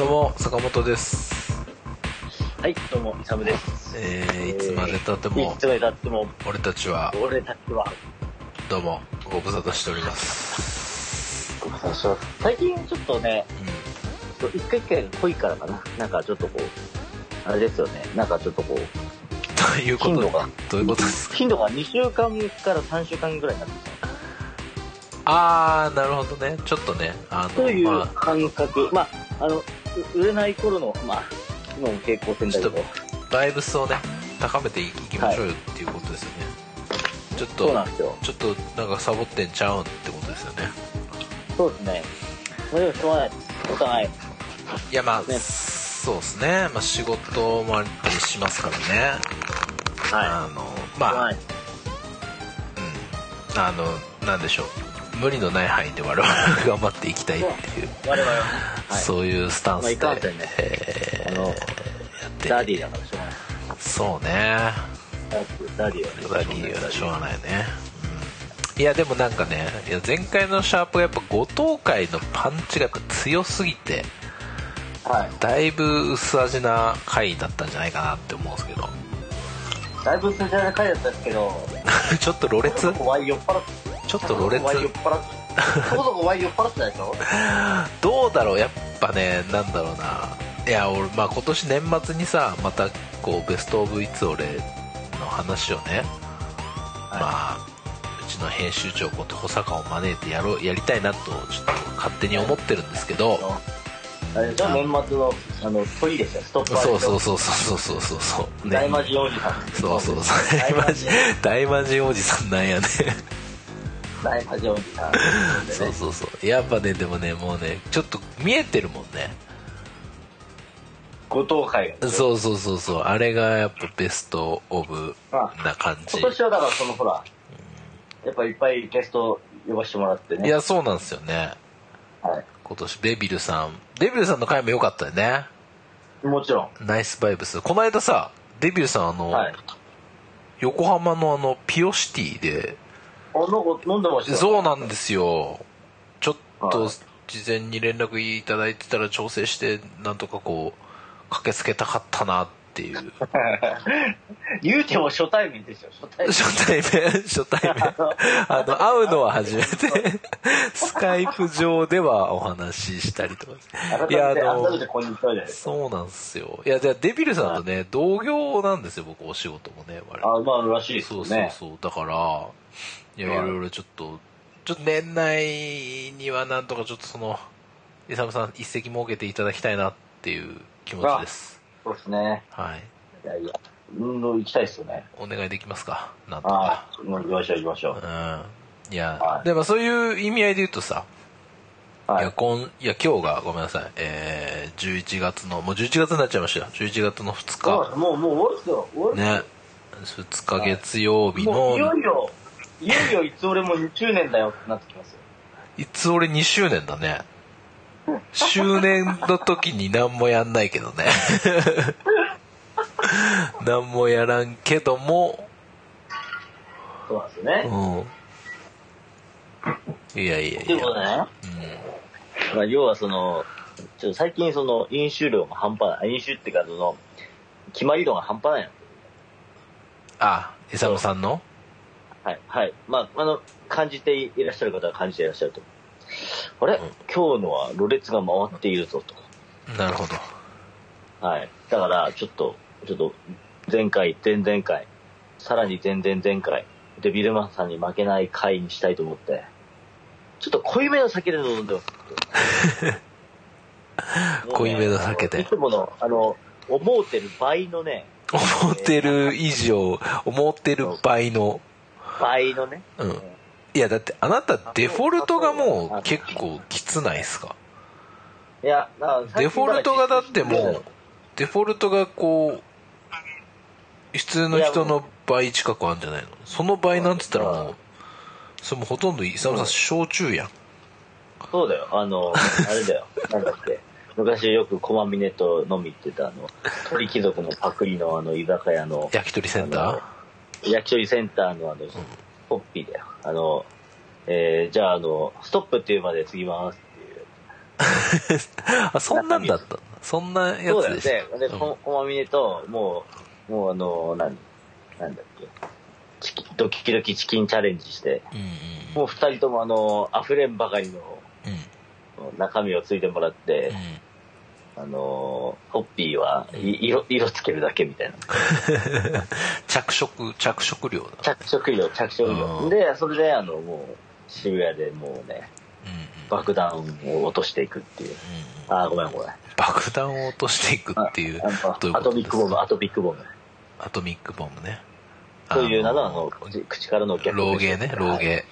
どうも坂本ですはい、どうも、イサムです。えー、いつまでたってもいつまでたっても、俺たちは俺たちは、どうもご無沙汰しておりますご無沙汰してます最近ちょっとね、う一回一回が濃いからかな。なんかちょっとこう、あれですよね。なんかちょっとこう、んということで頻度がどういうことですか？頻度が2週間から3週間ぐらいになってきた。あーなるほどねちょっとねあのというまあ感覚。まあ、あの、う売れない頃の、まあ、今も平行線だけどちょっ、バイブスをね高めていきましょうよっていうことですよね、ちょっそうなとんですよ。ちょっとなんかサボってんちゃうんってことですよねそうですね。まあでもしょうがない。お互い。いやまあ、ねそうですね、まあ、仕事もあったりしますからねはあのまあ、い。はい。うん、あのなんでしょう無理のない範囲で我々は 頑張っていきたいっていう、我々は。そういうスタンスで、まあね。えーあのやってダディだからしょうがない。そうね。ダディはね。ダディはしょうがないね、うん。いやでもなんかねいや前回のシャープがやっぱ後藤会のパンチがやっぱ強すぎてはい。だいぶ薄味な回だったんじゃないかなって思うんですけど。だいぶ数字な回だったんですけど、ちょっとろれつ？ちょっとろれつ？お前酔っ払って、そこそこお前酔っ払ってたでしょ？どうだろう？やっぱねなんだろうな。いや俺まあ今年年末にさまたこうベスト・オブ・イツ俺の話をね、まあうちの編集長こと保坂を招いてやろうやりたいなとちょっと勝手に思ってるんですけど、あれでしょ？年末の、あの、鳥でしたよ、ストッパーでしょ？そうそうそうそうそうそうそう。ね。大魔神おじさん。そうそうそう。大大魔神。大魔神おじさんなんやね大魔神おじさん。そうそうそうやっぱねでもねもうねちょっと見えてるもんね後藤会が。そうそうそうそうあれがやっぱベストオブな感じ今年はだからそのほら、やっぱいっぱいゲスト呼ばせてもらってね。いやそうなんですよねは今年デビルさんデビルさんの回も良かったよねい。もちろん。ナイスバイブスこの間さデビルさんあの、はい。横浜のあのピオシティで飲んでました？よそうなんですよ。ちょっとはい。事前に連絡いただいてたら調整してなんとかこう駆けつけたかったなっていう。言うても初対面ですよ、初対面。初対面 初対面。あの 会うのは初めて。スカイプ上ではお話ししたりとか。いやあの。そうなんですよ。いやじゃあデビルさんとね同業なんですよ僕お仕事もねあ、まあ、らしいですそうそう。そう。だからいやいはいろいろちょっとちょっと。年内にはなんとかちょっとそのイサムさん一席設けていただきたいなっていう気持ちです。そうですね。はい。いやいや、運動行きたいですよね。お願いできますか？なんとあか行きましょう行きましょう。うん。いや、はい。でもそういう意味合いで言うとさ、、はい。い。や今いや今日がごめんなさい。えー、11月のもう11月になっちゃいましたよ。11月の2日。もう、もう終わるっすよ。終わるっすよ。ね。2日月曜日のもういよいよ、いよいよいつ俺も2周年だよってなってきますよ。いつ俺2周年だね。周年の時に何もやんないけどね。何もやらんけども、そうなんですよね。うん。いやいやいや。でもね、まあ、要はその、ちょっと最近その飲酒量が半端ない。飲酒ってかその、決まり度が半端ないの。あ、イサムさんの？はい、はい。まあ、あの、感じていらっしゃる方は感じていらっしゃると。あれ、うん今日のはろれつが回っているぞと。なるほど。はい。だから、ちょっと、ちょっと、前回、前々回、さらに前々前回、で、ビルマンさんに負けない回にしたいと思って、ちょっと濃いめの酒で飲んでます。濃いめの酒でいつもの、あの、思うてる倍のね、思ってる以上、思ってる倍の。倍のね、うん。いや、だってあなたデフォルトがもう結構きつないっすか？いや、デフォルトがだってもう、デフォルトがこう、普通の人の倍近くあるんじゃないの？その倍なんつったらもう、それもうほとんどイサムさん焼酎やん。そうだよ、あの、あれだよ、なんだっけ。昔よく駒峰と飲み行ってたあの、鳥貴族のパクリのあの居酒屋の、焼き鳥センター？焼き鳥センターのあの、ポッピーだよ。あの、えー、じゃああの、ストップっていうまで継ぎますっていう。あ、そんなんだった。そんなやそうだよね。で、うんここまみねと、もう、もうあの、なん、なんだっけ。チキドキドキチキンチャレンジして、うんうんもう二人ともあの、溢れんばかりのうん中身をついてもらって、うんあの、ホッピーはい色、色つけるだけみたいな。着色着色料だ着色料、着色う料。んで、それであの、もう、渋谷でもうね、うんうん爆弾を落としていくっていう。うんあー、ごめんごめん。爆弾を落としていくっていうアトミックボム、アトミックボム。アトミックボムねというのの、あのの、口口からの逆老芸ね老芸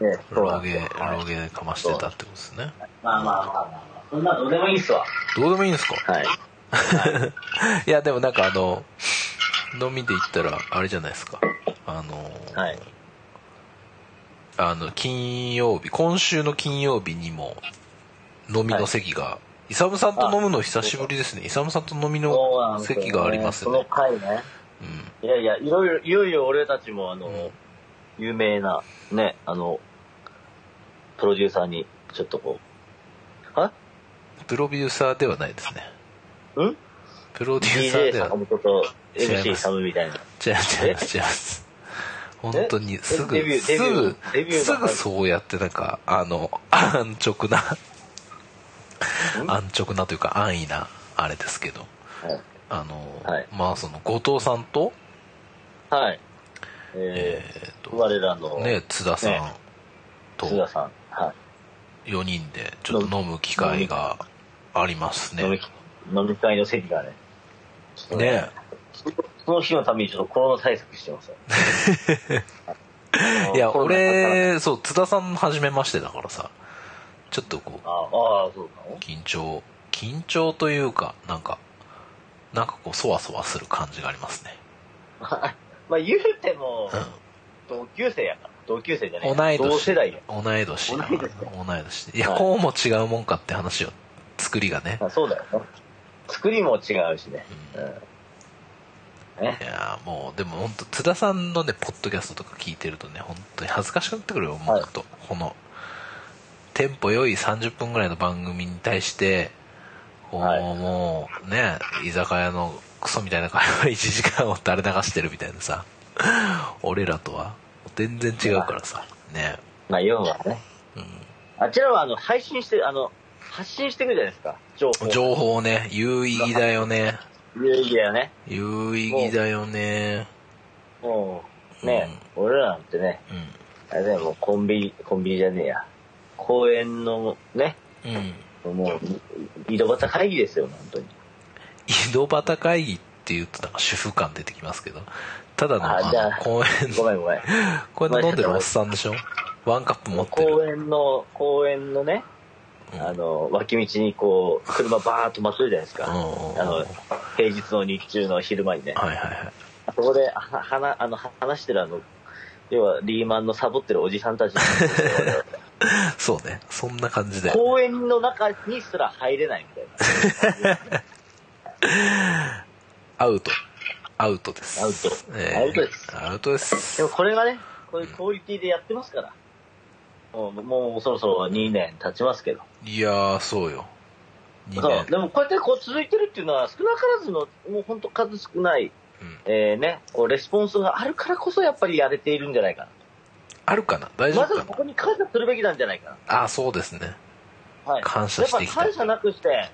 ね、そう老芸なんですよはい老芸でかましてたってことですねまあまあまあまあまあ。そんなどうでもいいっすわ。どうでもいいんですか？はい。いやでもなんかあの飲みで言ったらあれじゃないですか？あのはい。あの金曜日今週の金曜日にも飲みの席が、イサムさんと飲むの久しぶりですねイサムさんと飲みそうなのんですよね席がありますそのね回ね。うんいやいや、いろいろ、いよいよ俺たちもあの、うん有名な、ね、あの、プロデューサーに、ちょっとこう、あプロデューサーではないですね。ん？プロデューサーでは坂本と違います。MC サムみたいな。違う違います違います。本当にすぐすぐすぐそうやってなんかあの 安直な安直なというか安易なあれですけど。はい。あの、はい。まあその後藤さんとはい。ええー、ー、と我らの、ね津田さんねと津田さん。は4人でちょっと飲む機会がありますね。飲み会の席がね。ね。その日のためにちょっとコロナ対策してますよ。いや俺そう津田さん初めましてだからさちょっとこうああ、そう緊張緊張というかなんかなんかこうそわそわする感じがありますね、まあ言うてもう、同級生やから。同級生じゃないん、同い年。同世代や。同い年同い年。同いや、はいこうも違うもんかって話を作りがね、あそうだよね。作りも違うしね。うんうん。ねい。やーもうでも本当津田さんのねポッドキャストとか聞いてるとね本当に恥ずかしくなってくるよもっと、このテンポ良い30分ぐらいの番組に対してこう、はいもうね居酒屋のクソみたいな会話1時間を垂れ流してるみたいなさ俺らとは全然違うからさねまあ要はね。うんあちらはあの、配信して、あの、発信してくるじゃないですか。情報。情報ね有意義だよね有意義だよね。有意義だよねもう、ね、俺らなんてね、うんあれだよ、もうコンビニ、コンビニじゃねえや。公園のね、うんもう、井戸端会議ですよ、本当に。井戸端会議っていうとなんか主婦感出てきますけどただのあの公園ごめんごめん。公園で飲んでるおっさんでしょ？ワンカップ持って公る、園の、公園のね、うんあの、脇道にこう、車バーッと待ってるじゃないですか。あの、平日の日中の昼間にね。はいはいはい。そこで、は、はあの、話してるあの、要はリーマンのサボってるおじさんたち。そうね。そんな感じで公園の中にすら入れないみたいな。アウト。アウトです。アウト。えー。アウトです。アウトです。でもこれがね、こういうクオリティでやってますから。もう、もうそろそろ2年経ちますけど。いやーそうよ2そう。年でもこうやってこう続いてるっていうのは少なからずの、もう本当数少ない、うんえー、ね、こうレスポンスがあるからこそやっぱりやれているんじゃないかあるかな？大な。丈夫かまずここに感謝するべきなんじゃないかなあそうですねな。はい。感謝していきたいやっぱ感謝なくして、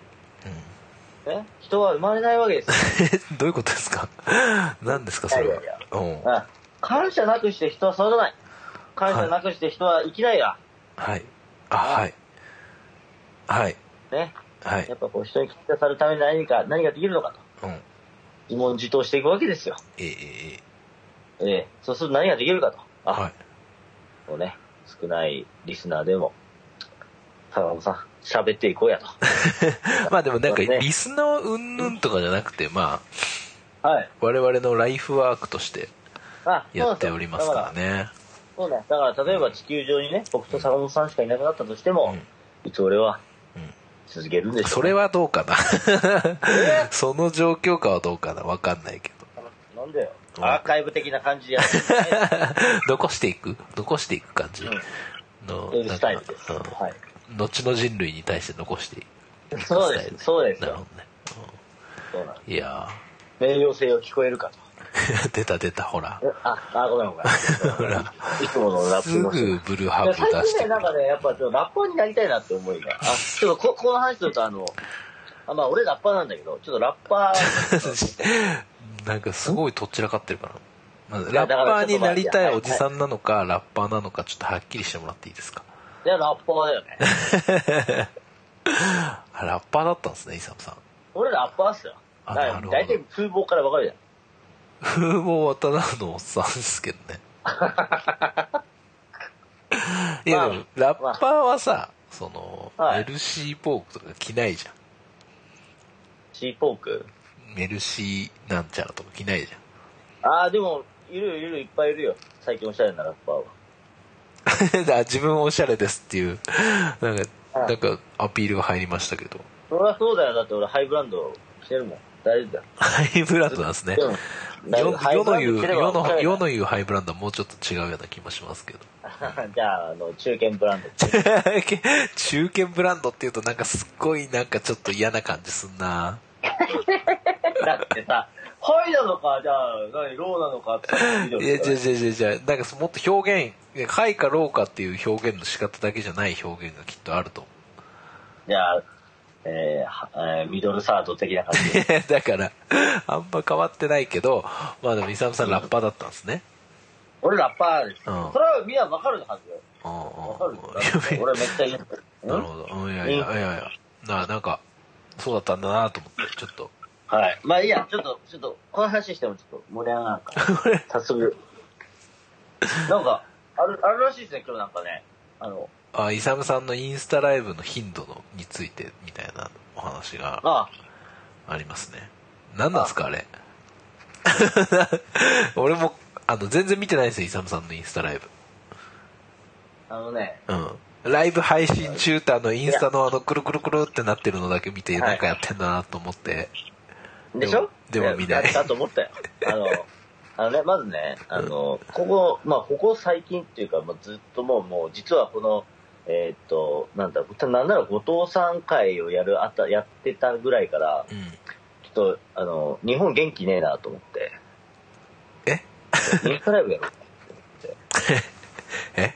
うんね、人は生まれないわけですよ。え どういうことですか？何ですかそれは？いやいやいうんうん感謝なくして人は育たない。感謝なくして人は生きないや。はいあはいはいね。はいやっぱこう人に感謝されるために何か、何ができるのかと。うん自問自答していくわけですよ。ええええええそうすると何ができるかと。あ、はいこうね、少ないリスナーでも、坂本さん、喋っていこうやと。まあでもなんかリスナーうんぬんとかじゃなくてまあはい。我々のライフワークとしてあやっておりますから。ねそうなんですよ。だから、例えば地球上にね、僕と坂本さんしかいなくなったとしても、いつ俺はうん続けるんでしょう、それはどうかな？え その状況かはどうかな？わかんないけなんでよ。うん。アーカイブ的な感じでや。ってる残していく？残していく感じ？のそういうスタイルです。うん。はい。後の人類に対して残していく。そうです。そうですよ。なるほどね。そうなのいや名誉性を聞こえるかと。ー 出た出た、ほら。えあ、あ、ごめんごめん。ほらいつものラッすプのぐブルーハーいや最近ね、ブ出してくなんかね、やっぱちょっとラッパーになりたいなって思いが。あ、ちょっとこ、この話するとあの、あまあ俺ラッパーなんだけど、ちょっとラッパー、なんかすごいとっちらかってるから。まラッパーになりたいおじさんなのか、ラッパーなのか、ちょっとはっきりしてもらっていいですか？いや、ラッパーだよね。あラッパーだったんですね、イサムさん。俺ラッパーっすよ。あだからなるほど大体風貌からわかるじゃん。風貌はただのおっさんですけどね。いや、でも、ラッパーはさ、その、はいメルシーポークとか着ないじゃシーポーク？ん。メルシーなんちゃらとか着ないじああ、でも、いるいるいっぱいいるよ。最近おしゃれなラッパーは。自分おしゃれですっていう、なんか、はいなんかアピールが入りましたけど。そりゃそうだよ。だって俺ハイブランドしてるもん。大丈夫だよ。ハイブランドなんですね。うん世の言う、世の、世の言うハイブランドはもうちょっと違うような気もしますけど。じゃあ、あの、中堅ブランド。中堅ブランドっていうとなんかすっごいなんかちょっと嫌な感じすんな。だってさ、ハイなのか、じゃあ、何、ローなのかっていや、じゃじゃじゃじゃなんかもっと表現、いや快かローかっていう表現の仕方だけじゃない表現がきっとあると思じゃあ、えーミドルサード的な感じ だから、あんま変わってないけど、まあでも、イサムさんラッパーだったんですね。俺ラッパーです。うんそれはみんなわかるはずよ。うんわかる。俺めっちゃ言う。なるほど。うんいやいやいやいや。ななんか、そうだったんだなと思って、ちょっと。はい。まあいいや、ちょっと、ちょっと、この話してもちょっと盛り上がらんから。早速。なんか、ある、あるらしいですね、今日なんかね。あの、あ、イサムさんのインスタライブの頻度のについてみたいなお話があありますね。何なんですか、あれ？俺も、あの、全然見てないですよ、イサムさんのインスタライブ。あのね、うん。ライブ配信中ってあの、インスタのあの、くるくるくるってなってるのだけ見て、はいなんかやってんだなと思って。でしょ？でも見ないやだと思ったよ。あの、あのね、まずね、あの、ここ、まあ、ここ最近っていうか、もうずっともう、もう、実はこの、えーっと、なんだ、なんなら後藤さん会をやる、あた、やってたぐらいから、うん。ちょっと、あの、日本元気ねえなと思って。え？インスタライブやろう え？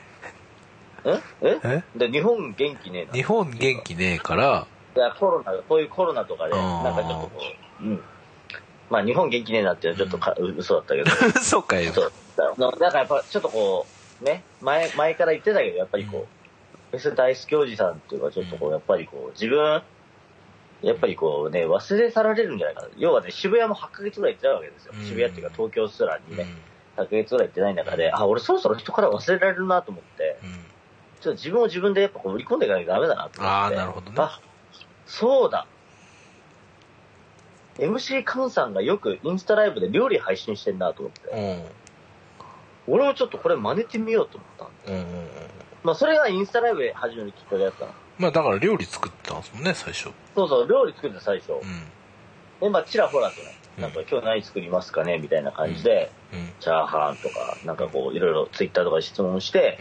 え？え？え？で、日本元気ねえな。日本元気ねえから、いや、コロナ、こういうコロナとかで、なんかちょっとこう、うん。まあ、日本元気ねえなっていうのはちょっとか、嘘だったけど、そうかよ。そう。だなんかやっぱ、ちょっとこう、ね、前、前から言ってたけど、やっぱりこう、フェス大好きおじさんっていうか、ちょっとこう、やっぱりこう、自分、やっぱりこうね、忘れ去られるんじゃないかな。要はね、渋谷も8ヶ月ぐらい行ってないわけですよ。うん渋谷っていうか、東京すらにね、うん。8ヶ月ぐらい行ってない中で、あ、俺そろそろ人から忘れられるなと思って、うん。ちょっと自分を自分でやっぱこう売り込んでいかなきゃダメだなと思って。あーなるほどねあ、そうだ。MC カンさんがよくインスタライブで料理配信してんなと思って。うん。俺もちょっとこれ真似てみようと思ったんで。うんうんうん。まあそれがインスタライブで始めるきっかけだったの。まあだから料理作ってたんですもんね、最初。そうそう、料理作って最初。うん。で、まあちらほらとね、うんなんか今日何作りますかねみたいな感じで、うん。チャーハンとか、なんかこういろいろツイッターとかで質問して、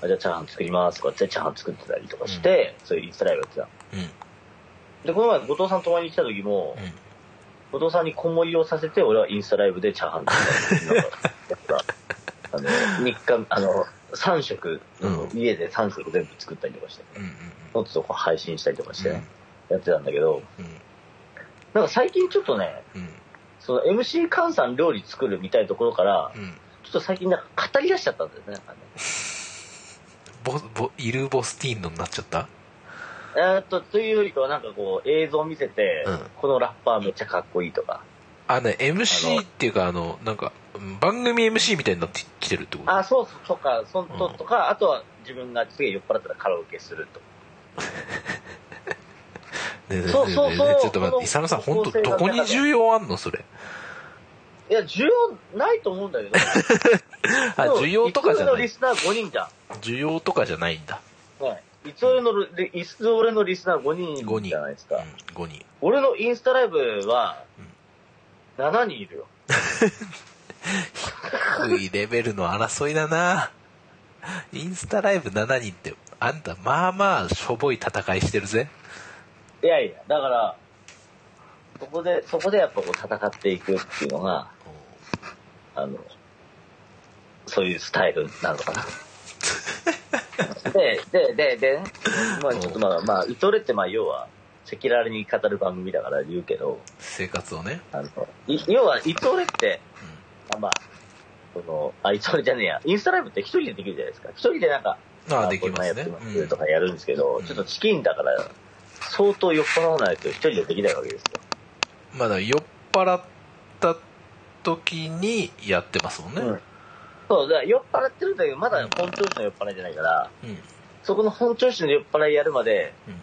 あじゃあチャーハン作りますとかってチャーハン作ってたりとかして、そういうインスタライブやってた。で、この前後藤さん泊まりに来た時も、うん。後藤さんに小盛りをさせて、俺はインスタライブでチャーハン作ったりなんかやった。あの、3日、あの、3食、うん家で3食全部作ったりとかして、うん。もっとそこ配信したりとかしてやってたんだけど、うん。なんか最近ちょっとね、うん。その MC 菅さん料理作るみたいなところから、うん。ちょっと最近なんか語り出しちゃったんだよね。なんかね ボ、ボ、イル・ボスティーノになっちゃった？えーっと、というよりかはなんかこう映像見せて、うんこのラッパーめっちゃかっこいいとか。あ、ね、あ MC のっていうか、あの、なんか、うん番組 MC みたいになってきてるってこと？あ、そうそう、とか、そんと、とか、あとは自分がすげえ酔っ払ったらカラオケすると。ねえそうそうそうちょっと待って、イサムさん、本当どこに需要あんのそれ？いや、需要ないと思うんだけど。あ、需要とかじゃない。いつ俺のリスナー5人じゃ需要とかじゃないんだ。ん。はい。いつ俺のリ、いつ俺のリスナー5 5人人。じゃないですか。うん、5人。俺のインスタライブは、7人いるよ。低いレベルの争いだな。インスタライブ7人って、あんた、まあまあ、しょぼい戦いしてるぜ。いやいや、だから、そこで、そこでやっぱこう戦っていくっていうのが、あの、そういうスタイルなのかな。で、で、で、で、ね、まあちょっとまあ、まあ、イトレってまあ要は、赤裸々に語る番組だから言うけど、生活をね。あの、い要は、イトレって、あまあ、その、あ、イトレじゃねえや、インスタライブって一人でできるじゃないですか。一人でなんか、ああ、できますね。こんなんやってますとかやるんですけど、ちょっとチキンだから、相当酔っ払わないと一人でできないわけですよ。うんまだ酔っ払った時にやってますもんね。うんそう、だ酔っ払ってるんだけど、まだ本調子の酔っ払いじゃないから、うん。そこの本調子の酔っ払いやるまで、うん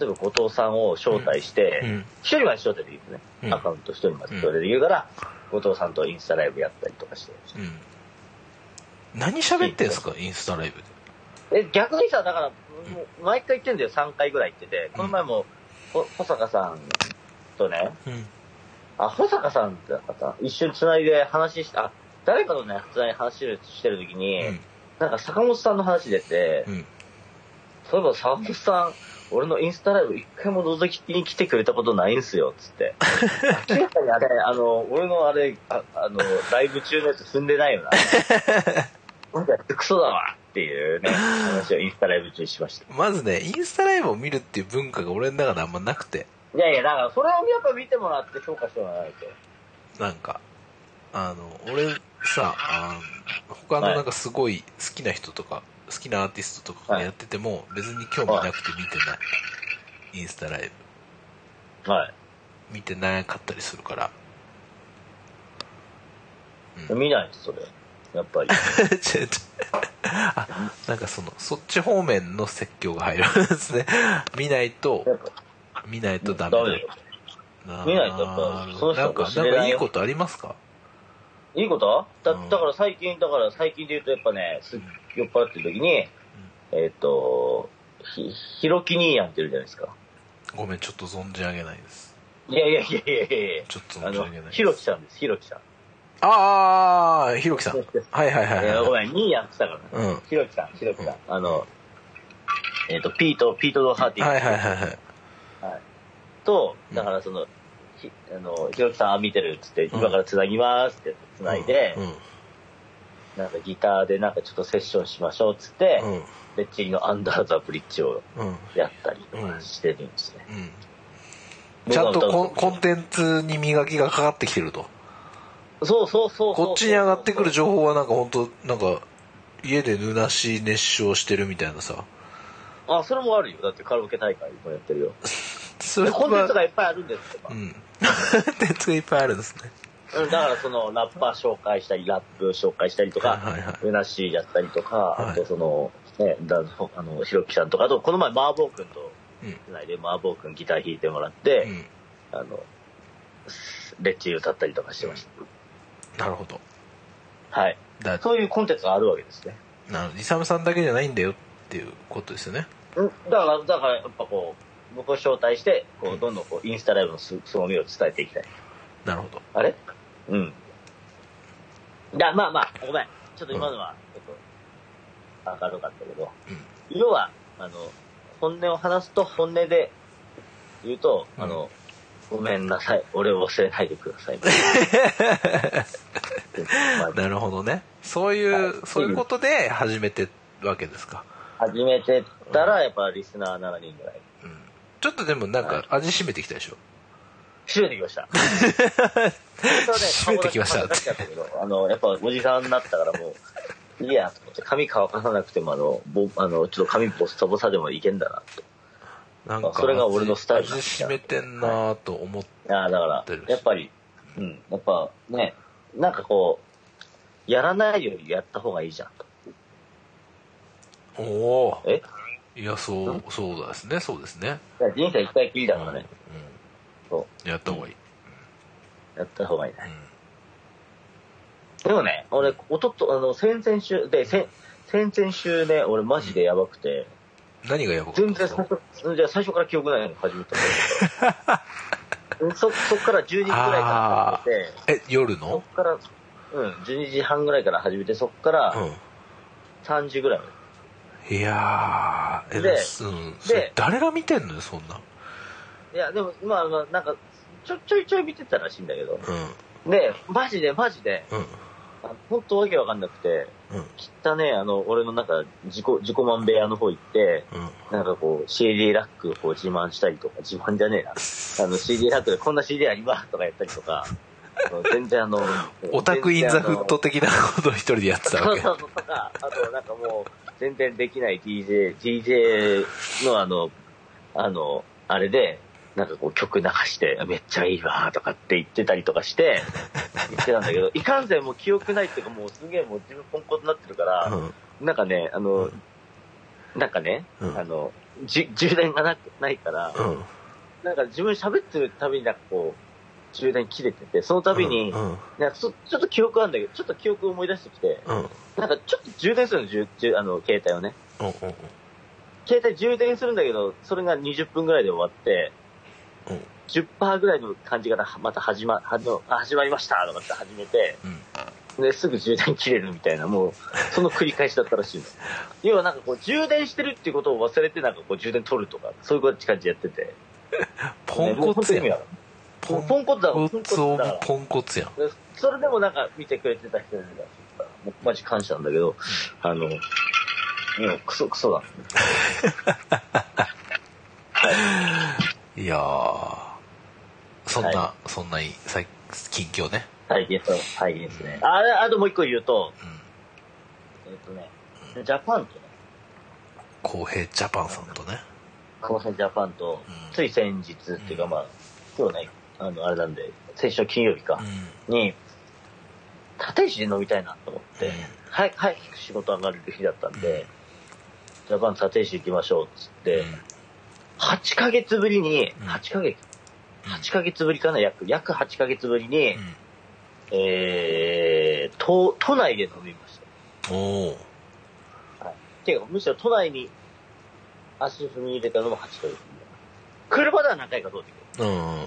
例えば後藤さんを招待してうん、一、人まで招待できるんですね。うんアカウント一人まで招待できるから、後藤さんとインスタライブやったりとかして。うん。何喋ってんすか、インスタライブで？え、逆にさ、だから、もう毎回言ってんだよ、3回ぐらい行ってて、この前も、ほ保坂さんとね、うん。あ、保坂さんって方、一緒に繋いで話して、あ、誰かとね、繋いで話してる時に、うん。なんか坂本さんの話出て、うん。そういえば坂本さん、俺のインスタライブ一回も覗きに来てくれたことないんすよ、つって。明らかにあれ、あの、俺のあれ、ああの、ライブ中のやつ踏んでないよな。なんかクソだわっていうね、話をインスタライブ中にしました。まずね、インスタライブを見るっていう文化が俺の中であんまなくて、いやいや、だからそれをやっぱ見てもらって評価してもらわないと。なんか、あの、俺さ、あの他のなんかすごい好きな人とか、好きなアーティストとかがやってても、別に興味なくて見てない。インスタライブ。はい。見てなかったりするから。見ないそれ。やっぱり。違う違うあ、なんかその、そっち方面の説教が入るんですね。見ないと見ないとダメだ。見ないとやっぱその人なんか、なんかいいことありますか？いいこと？だうんだから最近、だから最近で言うとやっぱね、す酔っ払ってる時に、えっ、と、ひ、ひろき兄やんっているじゃないですか。ごめん、ちょっと存じ上げないです。いやいやいやいやいやちょっと存じ上げない、です。ひろきさんです、ひろきさん。ああ、ひろきさん。はいはいはいいやごはい。めん、兄やんって言ったからね。うん。ひろきさん、ひろきさん。あの、えっ、と、ピート、ピート・ド・ハーティング。はいはいはいはい。はいと、だからその、ひあの、ひろきさん、あ、見てるっつって、今から繋ぎますって繋いで、うん。なんかギターでなんかちょっとセッションしましょうっつって、うん。レッチリのアンダーザブリッジを。やったりとかしてるんですね。うん。ちゃんとコンコンンテンツに磨きがかかってきてると。そうそうそう。こっちに上がってくる情報はなんか本当なんか、家でぬなし熱唱してるみたいなさ。あ、それもあるよ。だってカラオケ大会もやってるよ。それコンテンツは、がいっぱいあるんですとか。うん。コンテンツがいっぱいあるんですね。うんだからそのラッパー紹介したり、ラップ紹介したりとか、はいはいはいうなしやったりとか、はいあとその、ね、だあの、ひろきさんとか、あとこの前マーボー君とうん。つないで、マーボー君ギター弾いてもらって、うん。あの、レッチリ歌ったりとかしてましなるほど。た。はい。だそういうコンテンツがあるわけですね。なイサムさんだけじゃないんだよっていうことですよね。うんだから、だからやっぱこう、僕を招待して、こう、どんどんこう、インスタライブのす凄みを伝えていきたい。なるほど。あれ？うん。だまあまあ、ごめん。ちょっと今のは、ちょっと、明るかったけど、要は、あの、本音を話すと本音で言うと、あの、ごめんなさい。俺を忘れないでください。まあなるほどね。そういう、はいそういうことで始めてるわけですか。始めてったら、やっぱリスナー7人ぐらい。うん。ちょっとでもなんか味しめてきたでしょ？閉めてきました。閉めてきましたあの、やっぱおじさんになったからもう、いいやと思って、髪乾かさなくても、あの、ぼあの、ちょっと髪ボサボサでもいけんだなと。なんか、それが俺のスタイル味しめてんなぁと思って。いやだからやっぱり、うん、やっぱね、なんかこう、やらないよりやった方がいいじゃんと。おおえ？いや、そう、そうですね、そうですね。人生一回きりだからね、うん。そやった方がいい。う、やった方がいいね。うでもね、俺、おとっと、あの、先々週、で、先、先々週ね、俺マジでやばくて、ん。何がやばかったん全然最初、じゃあ最初から記憶ないの始めたそ、そっから12時ぐらいから始めて、え、夜そのっから、うん、12時半ぐらいから始めて、そっからう3時ぐらいまで。ん。いやー、え、でうん。それ誰が見てんのよ、そんな。いや、でも、まあまあ、なんか、ちょちょいちょい見てたらしいんだけど。うんで、マジでマジで、うんあ本当わけわかんなくて、うん汚ね、あの、俺のなんか、自己、自己満部屋の方行って、うんなんかこう、CD ラックをこう自慢したりとか、自慢じゃねえな。あの、CD ラックでこんな CD ありますとかやったりとか、全然あの、オタクインザフット全的なことを一人でやってたわけそうそうそうとか、あとなんかもう、全然できない DJ、DJ のあの、あの、あれで、なんかこう曲流して、めっちゃいいわとかって言ってたりとかして、言ってたんだけど、いかんせんもう記憶ないっていうかもうすげえもう自分ポンコツになってるから、うん。なんかね、あの、うん。なんかね、うん。あの、じ充電がなくないから、うん。なんか自分喋ってるたびになんかこう、充電切れてて、そのたびに、うんなんかちょっと記憶あるんだけど、ちょっと記憶思い出してきて、うん。うんなんかちょっと充電するの、充充あの、携帯をね。うん携帯充電するんだけど、それが20分ぐらいで終わって、うん。10%ぐらいの感じからまた始ま、はのあ始まりましたとかって始めて、で、すぐ充電切れるみたいな、もう、その繰り返しだったらしいの。要はなんかこう、充電してるっていうことを忘れて、なんかこう、充電取るとか、そういう感じでやってて。ポンコツやん。ねもう本当に意味わかんないポンコツだわ、ポンコツポンコツオだから。ブポンコツやん。でそれでもなんか見てくれてた人いるんだから、もうマジ感謝なんだけど、あの、今クソクソだ。いやー。そんな、はそんない最近況ね。最近そう、最近ですね。あ、あともう一個言うと、うん。えっ、とね、ジャパンとね、公平ジャパンさんとね。コーセンジャパンと、うん。つい先日っていうかまあ、今日ね、あの、あれなんで、先週の金曜日か。う、ん。に、立石で飲みたいなと思って、うん。はい、早く仕事上がれる日だったんで、ジャパン立石行きましょうっつって、うん。8ヶ月ぶりに、うん。8ヶ月、8ヶ月ぶりかな、約、約8ヶ月ぶりに、うん。えー、都、都内で飲みました。おおてい。うか、むしろ都内に足踏み入れたのも8ヶ月。車では何回か通ってくうんうんうんうん。る。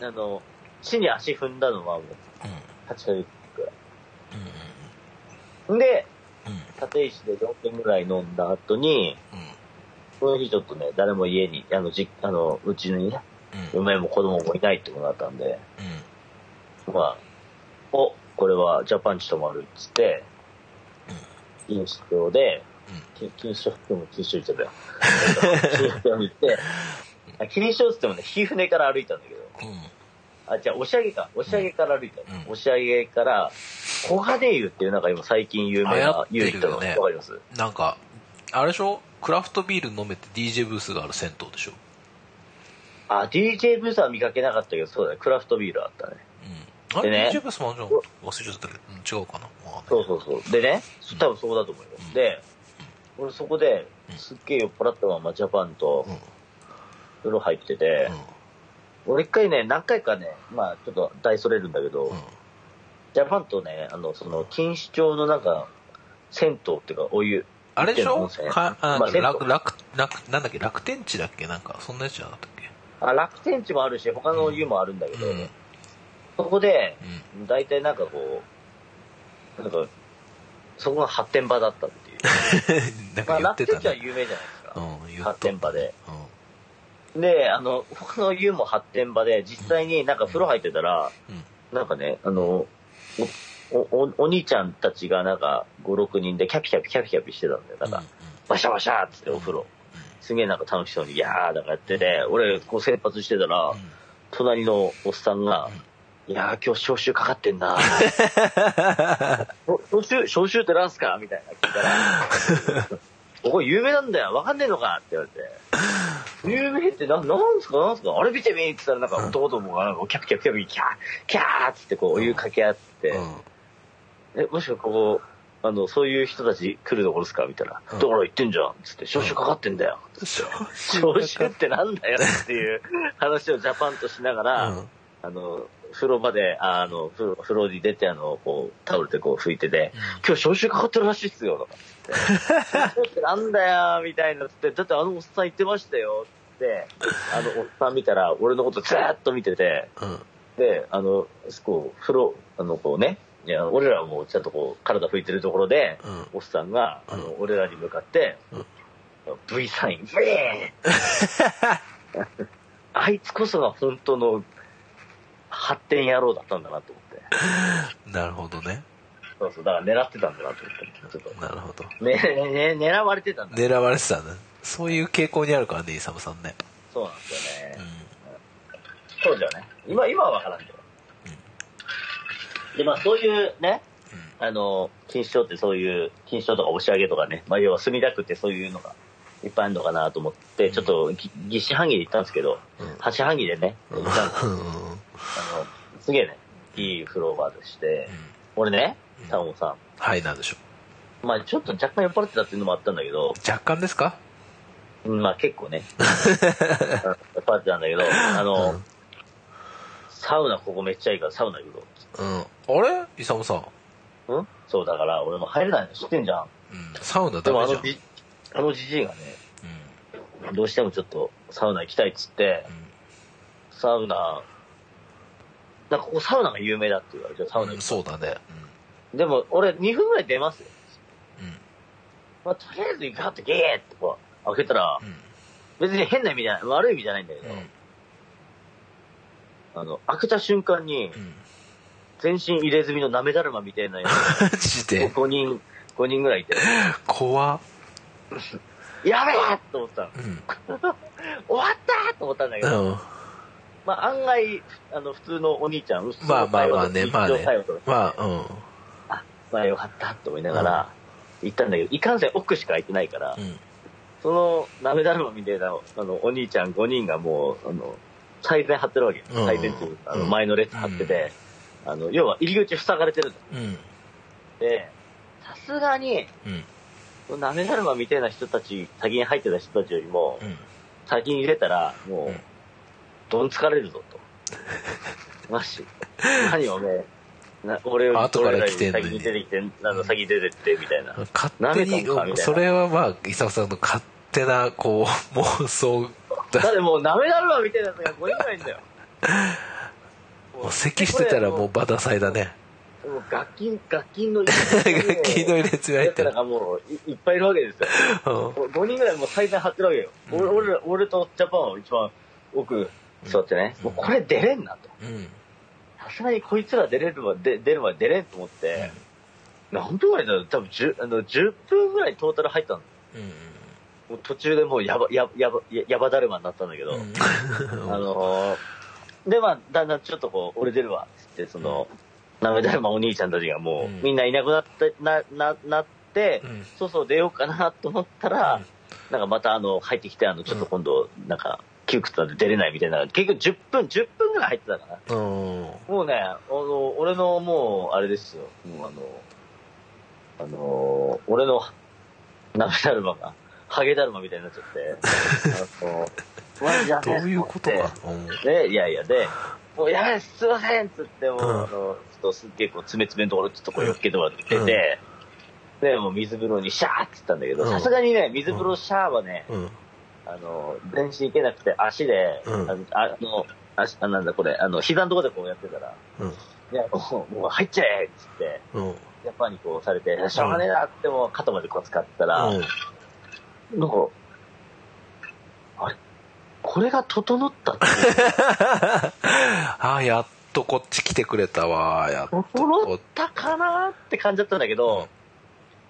あの、地に足踏んだのはもう8ヶ月くら。い。で、うん。立石で4軒ぐらい飲んだ後に、この日ちょっとね、誰も家に、あの、じ、あの、うちにね、嫁も子供もいないってことだったんで、うん。まあ、お、これはジャパンチ泊まるっつって、錦糸町で、き錦糸町でも錦糸町行っちゃったよ。錦糸町に行って、あ錦糸町っつってもね、日船から歩いたんだけど、あ、じゃあ、押上か。押上から歩いたの。うん。押上から、小金湯っていうなんか今最近有名な湯行ったの。わかります？なんかあれでしょ？クラフトビール飲めて DJ ブースがある銭湯でしょ？あ、DJ ブースは見かけなかったけど、そうだね。クラフトビールあったね。うん。あれ、DJ ブースもあるじゃん。忘れちゃったけど、うん違うかな。そうそうそう。でね、多分そうだと思うよ。うん。で、俺そこで、すっげえ酔っ払ったままジャパンとうん。風呂入ってて、俺一回ね、何回かね、まあちょっと大それるんだけど、うん。うんジャパンとね、あの、その、錦糸町のなんか、銭湯っていうか、お湯。あれでしょ？かあまあ楽楽楽なんだっけ？楽天地だっけ？なんかそんなやつじゃなかったっけ？あ、楽天地もあるし、他の湯もあるんだけど、うん。そこで、うん。大体なんかこう、なんか、そこが発展場だったっていう。なんまあ、か言ってた楽天地はね有名じゃないですか。うん発と展場で。うんで、あの、他の湯も発展場で、実際になんか風呂入ってたら、うん。なんかね、あの、お、お、お兄ちゃんたちがなんか、5、6人でキャピキャピキャピキャピしてたんだよ。なんか、バシャバシャーっつってお風呂。すげえなんか楽しそうに、いやーだからやってて、俺、こう生活してたら、隣のおっさんが、いやー今日招集かかってんなお招集、招集ってなんすかみたいな聞いたら、ここ有名なんだよ、わかんねえのかって言われて、有名ってな、なんすかなんすかあれ見てみって言ったらなんか男どもがキャピキャピキャピキャー、キャーっつってこうお湯かけ合って、うん。え、もしかここ、あの、そういう人たち来るところですかみたいな。うん。だから言ってんじゃんつって、招集かかってんだよ。招集ってなんだよっていう話をジャパンとしながら、うん。あの、風呂場で、ああの、風呂風呂に出て、あの、こう、タオルでこう拭いてて、今日招集かかってるらしいっすよ、とかつって。なんだよ、みたいなつって、だってあのおっさん言ってましたよ、って、あのおっさん見たら、俺のことずーっと見てて、うん。で、あの、こう、風呂、あの、こうね、いや、俺らはもうちゃんとこう、体拭いてるところで、うん。おっさんが、あの、う俺らに向かって、うん。V サイン、ブ あいつこそが本当の発展野郎だったんだなと思って。なるほどね。そうそう、だから狙ってたんだなと思って。ちょっと。なるほど。ね、ね、狙われてたんだ。狙われてたんだ。そういう傾向にあるからね、イサムさんね。そうなんですよね。うん。当時はね。今、今はわからんけど。で、まあそういうね、あの、錦糸町ってそういう、錦糸町とか押し上げとかね、まあ要は墨田区ってそういうのがいっぱいあるのかなと思って、ちょっとぎぎ四半期で行ったんですけど、うん八半期でね、うん。行ったんです。あの、すげえね、いいフローバーでして、俺ね、タモさはい、なんでしょん、まあちょっと若干酔っ払ってたっていうのもあったんだけど、う。若干ですか？うんまあ結構ね、酔っ払ってたんだけど、あの、うんサウナここめっちゃいいからサウナ行こうん。あれ？イサムさん。う。うん？そうだから俺も入れないの知ってんじゃん。うん。サウナでダメじゃん。もあのじ、あのじじいがね、どうしてもちょっとサウナ行きたいっつって、サウナ、なんかここサウナが有名だって言われて、サうん。うん、ウナ行くそうだね。でも俺2分ぐらい出ますよ。うん。まあとりあえず行くかってゲーってこう開けたら、うん。別に変な意味じゃない、悪い意味じゃないんだけど、うん。あの、開けた瞬間に、うん。全身入れ墨のなめだるまみたいなや マジつで。5人、5人ぐらいいて、怖っ。やべえと思ったの。うん。終わったと思ったんだけど、うん。まあ案外、あの、普通のお兄ちゃん、まあまあまあね、まあね。まあ、うん。まあよかったと思いながら、行ったんだけど、いかんせん奥しか空いてないから、うん。その、なめだるまみたいな、あの、お兄ちゃん5人がもう、あの、最前張ってるわけ最前っていう、あの、うん前の列張ってて、あの、要は入り口塞がれてるんだうん。で、さすがに、うん。なめだるまみたいな人たち、先に入ってた人たちよりも、うん。先に入れたら、もう、うんどんつかれるぞと。マジ。何おめえ、な俺より後から来てんのに先に出てきて、なんだ先に出てって、みたいな。勝手に舐めたんかみたいなそれはまあ伊沢さんの勝手なこう 妄想だだってもうなめだるまみたいなやつが5人ぐらいいんだよ。もう咳してたらもうバタサイだねう。もう楽器、楽器の入楽器の入れ墨入ってるやつらがもういいっぱいいるわけですよ。うん5人ぐらいもう最前張ってるわけよ。俺俺ら俺とジャパンは一番奥。座ってね、うんもうこれ出れんなと。うん。さすがにこいつら出れるまで、出るまで出れんと思って、何分ぐらいだろう多分 10, あの10分ぐらいトータル入ったの。うんもう途中でもうやば、やば、やば、ややばだるまになったんだけど、うん。あのーで、まあ、だんだんちょっとこう、俺出るわ、つって、その、なめだるまお兄ちゃんたちがもう、うん。みんないなくなって、な、な、なって、うん。そうそう出ようかなと思ったら、なんかまたあの、入ってきて、あの、ちょっと今度、なんか、窮屈なんで出れないみたいな、結局10分、10分ぐらい入ってたかな。うん。もうね、あの、俺のもう、あれですよ、もうあの、あの、俺の、なめだるまが、ハゲだるまみたいになっちゃって、あの、マジやべえどういうことかうんで、いやいや、で、もうやべえ、すいませんっつって、もう、うん。あの、ちょっとすっげえこう、つめつめのところ、ちょっとこう、よっけてもらってて、で、もう水風呂にシャーって言ったんだけど、うん。さすがにね、水風呂シャーはね、うん。あの、全身行けなくて、足で、うん。あの、あの、足、あ、なんだこれ、あの、膝のところでこうやってたら、うん。いや、もう、もう入っちゃえっつって、うん。ジャパンにこうされて、しょうがねえなってもう肩までこう使ったら、うん。なんか、あれ？これが整ったって ああやっとこっち来てくれたわやっと。整ったかなって感じだったんだけど、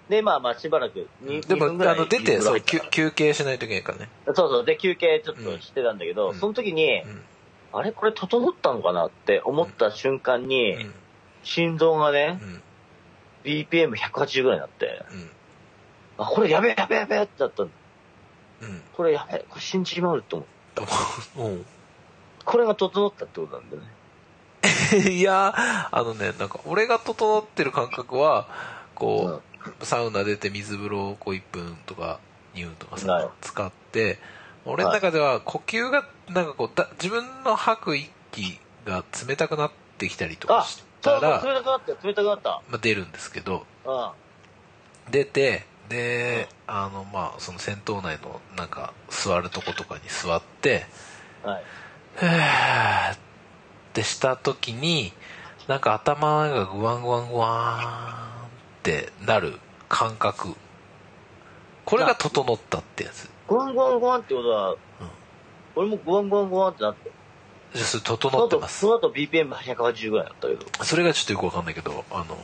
で、まあまあしばらくに、でも2分ぐらいあの出てそう休憩しないといけないからね。そうそう、で休憩ちょっとしてたんだけど、うん。その時に、うん。あれこれ整ったのかなって思った瞬間に、うん。心臓がねう、ん。BPM180 ぐらいになって、うん。あ、これやべえやべえやべえってなったん。これやべえ、これ死んじまうと思う。うん。これが整ったってことなんだよね。いやあのねなんか俺が整ってる感覚はこう、サウナ出て水風呂をこう1分とか2分とかはいさ使って俺の中では呼吸がなんかこうだ自分の吐く息が冷たくなってきたりとかあ、したら、冷たくなったよ、冷たくなった。まあ、出るんですけどうん。出てであのまあその戦闘内のなんか座るとことかに座ってはい。ふーってした時になんか頭がグワングワングワーンってなる感覚。これが整ったってやつ。ゴワンゴワンゴワンってことは、俺もゴワンゴワンゴワンってなって。じゃあそれそ整ってます。その後 BPM180 ぐらいだったけど。それがちょっとよくわかんないけどあの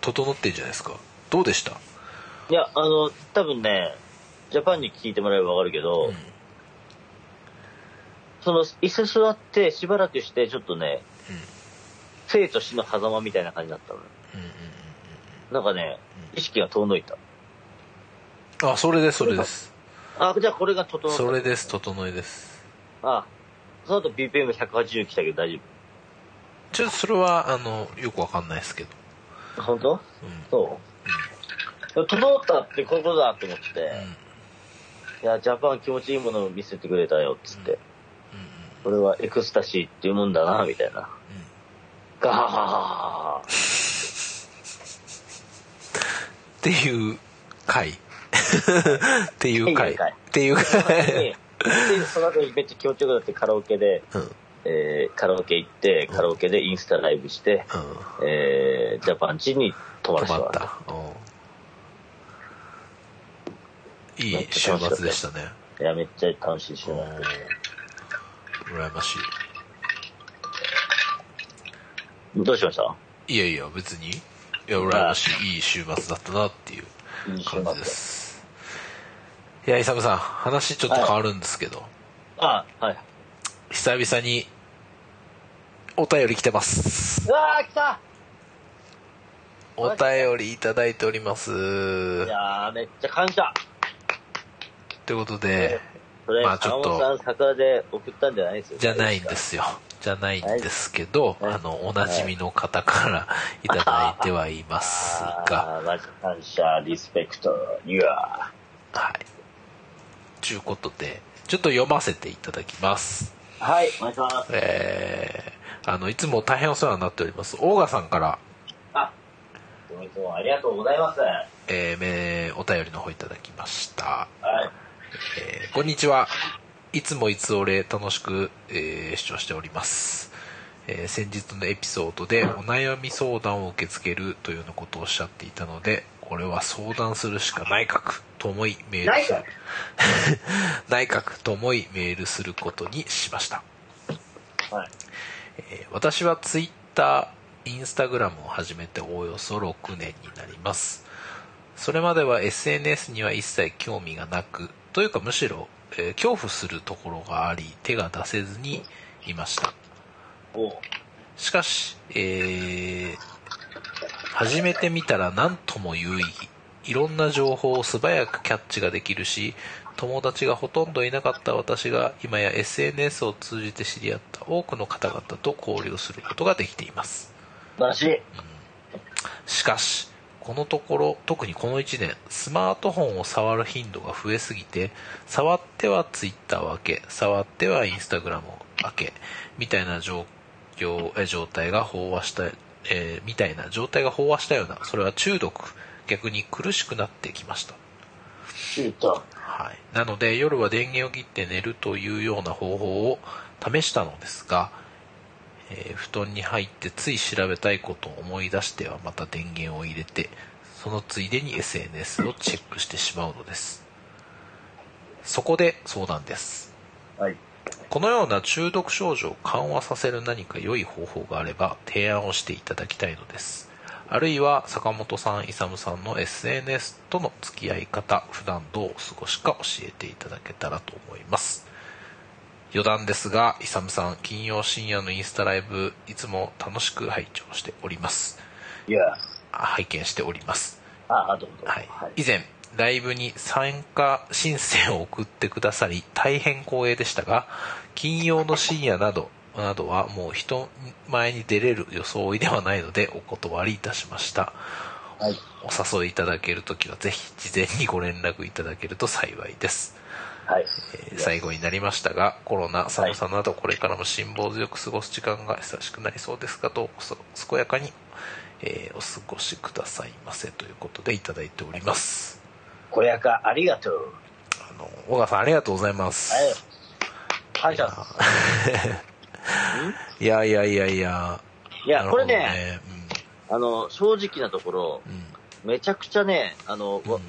整ってんじゃないですか。どうでした？いや、あの、多分ね、ジャパンに聞いてもらえばわかるけど、うんその、椅子座ってしばらくして、ちょっとね、うん生と死の狭間みたいな感じになったのよ。うんうんなんかね、意識が遠のいた。うんあそれですそれですあ、じゃあこれが整った。それです整いですあ、その後 BPM180 来たけど大丈ちょっとそれはあのよくわかんないですけど夫。本当？うんそう、でも整ったってこういうことだと思って、いや、ジャパン気持ちいいものを見せてくれたよ、っつって。うんこれはエクスタシーっていうもんだな、みたいな。ガハハハっていう回。っていう回。っていうハ回。で、その後めっちゃ気持ちよくなってカラオケで、うん。うんえーカラオケ行って、カラオケでインスタライブして、えージャパンチに泊まらせてもらった。いい週末でしたね。いや、めっちゃ楽しい週うん。末。羨ましどうしました？いいやいや別に。いや羨ましいいい週末だったなっていう感じ末です。いや勇さん話ちょっと変わるんですけど、あ、はい。久々にお便り来てます。うわー、来た！お便りいただいております。いやー、めっちゃ感謝。ということでそれ、まあちょっと桜で送ったんじゃないですよ。じゃないんで。すよじゃないんですけど、はいあのおなじみの方からいただいてはいますがあー、マジ感謝、リスペクト、いやはいちゅうことでちょっと読ませていただきますはい、お願いします。えー、あのいつも大変お世話になっておりますオーガさんからあ、どうもいつもありがとうございます。はえーめお便りの方いただきました、い。えーこんにちは。いつもいつおれ楽しく、えー視聴しております、えー先日のエピソードでお悩み相談を受け付けるというようなことをおっしゃっていたのでこれは相談するしかないかくと思いメール。する内内閣 と思いメールすることにしました、はい。えー私はツイッターインスタグラムを始めておおよそ6年になります。それまでは SNS には一切興味がなくというかむしろ、えー恐怖するところがあり手が出せずにいました。しかし、えー始めてみたら何とも有意義。いろんな情報を素早くキャッチができるし友達がほとんどいなかった私が今や SNS を通じて知り合った多くの方々と交流することができています。素晴らしい。しかしこのところ特にこの1年スマートフォンを触る頻度が増えすぎて触っては Twitter を開け触っては Instagram を開けみたいな状況え状態が飽和した、えーみたいな状態が飽和したようなそれは中毒逆に苦しくなってきました。はい、なので夜は電源を切って寝るというような方法を試したのですが、えー布団に入ってつい調べたいことを思い出してはまた電源を入れてそのついでに SNS をチェックしてしまうのです。そこで相談です。はい。このような中毒症状を緩和させる何か良い方法があれば提案をしていただきたいのです。あるいは坂本さん、勇さんの SNS との付き合い方普段どうお過ごしか教えていただけたらと思います余談ですが勇さん金曜深夜のインスタライブいつも楽しく拝聴しておりますいや。あ拝見しておりますあ、あ、どうもどうも。はい、以前ライブに参加申請を送ってくださり大変光栄でしたが金曜の深夜などなどはもう人前に出れる装いではないのでお断りいたしましたはい。お誘いいただけるときはぜひ事前にご連絡いただけると幸いです、はい。えー最後になりましたがコロナ寒さなどこれからも辛抱強く過ごす時間が久しくなりそうですがどうぞ健やかに、えーお過ごしくださいませということでいただいております。小やか、ありがとう。あの小川さんありがとうございます、はい。感謝です。いやいやいやいやいや、なるほどこれね、あの、正直なところ、うん。めちゃくちゃね、あの、うん、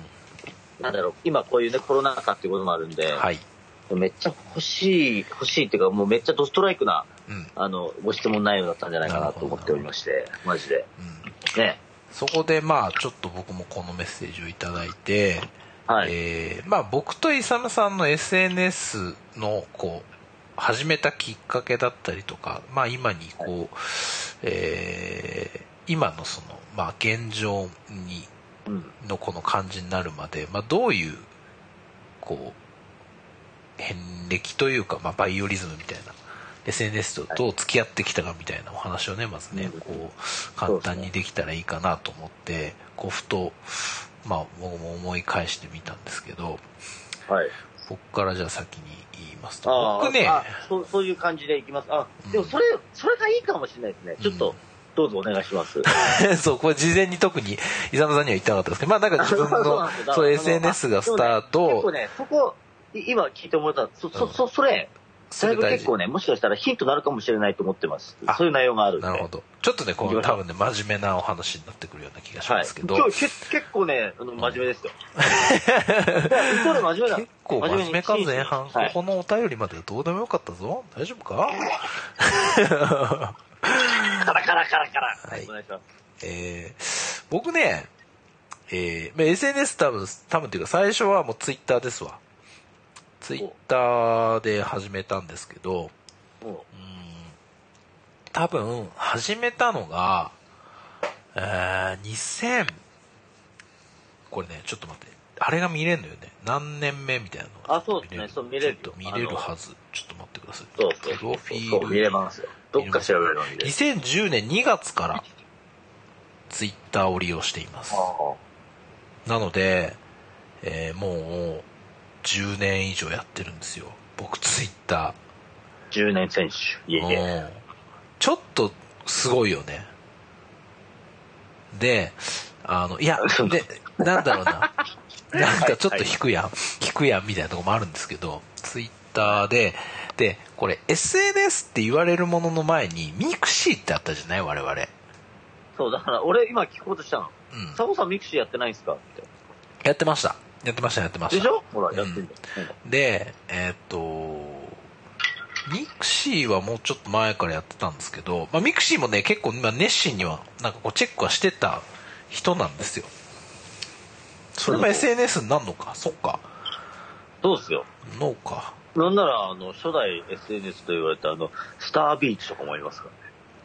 なんだろう、今こういうね、コロナ禍っていうこともあるんで、うん、はいめっちゃ欲しい、欲しいっていうか、もうめっちゃドストライクな、うんあの、ご質問内容だったんじゃないかなと思っておりまして、マジで。うん、ね。そこでまあちょっと僕もこのメッセージをいただいて、はい。えーまあ僕とイサムさんの SNS のこう始めたきっかけだったりとか、まあ今にこう、えー今のその、まあ現状に、うん。のこの感じになるまで、まあどういう、こう、遍歴というか、まあバイオリズムみたいな、SNS とどう付き合ってきたかみたいなお話をね、まずね、うんこう、簡単にできたらいいかなと思って、こうふと、まあ僕も思い返してみたんですけど、はい。僕からじゃあ先に言いますと、僕ね、あそう、そういう感じでいきます。あ、でもそれ、それがいいかもしれないですね。ちょっと、どうぞお願いします。そう、これ事前に特に、伊沢さんには言ってなかったですけど、まあなんか自分 そうのそう SNS がスターでもね結構ト、ね、そこ、い今聞いてもらったら、そ、そ、うんそ、それ、だい。結構ね、もしかしたらヒントになるかもしれないと思ってますあ。そういう内容があるんで。なるほど。ちょっとね、こうの多分ね、真面目なお話になってくるような気がしはい。ますけど、今日け結構ね、あの真面目ですよ。いや嘘で真面目だ。結構真面目かに前半、はい。このお便りまではどうでもよかったぞ。大丈夫か？カラカラカラカラ。ははいい。お願いします。えー僕ね、えーまあ SNS 多分、多分っていうか最初はもうツイッターですわ。ツイッターで始めたんですけど、もうん多分始めたのが、えー、2000これねちょっと待ってあれが見れるのよね何年目みたいなのがあそうですねそう見れる見れるはずちょっと待ってくださいそうそうプロフィそう、見れールますよ。どっか調べるの見れる。2010年2月からツイッターを利用していますあなので、えーもう10年以上やってるんですよ僕ツイッターあ10年選手。いえいえ。うんちょっとすごいよね。で、あの、いや、で、なんだろうな。なんかちょっと引くやん、引くやんみたいなとこもあるんですけど、ツイッターで、で、これ SNS って言われるものの前に mixi ってあったじゃない？我々。そう、だから俺今聞こうとしたの。うん。サボさん mixi やってないんすか？って。やってました。やってました、やってました。でしょ？ほら、うんやってんだよ。で、えーっと、 mixi はもうちょっと前からやってたんですけど、まあ、 mixi もね、結構今熱心には、なんかこうチェックはしてた人なんですよ。それも SNS になるのか、そっか。そうっすよ。のか。なんなら、あの、初代 SNS と言われたあの、スタービーチとかもありますからね。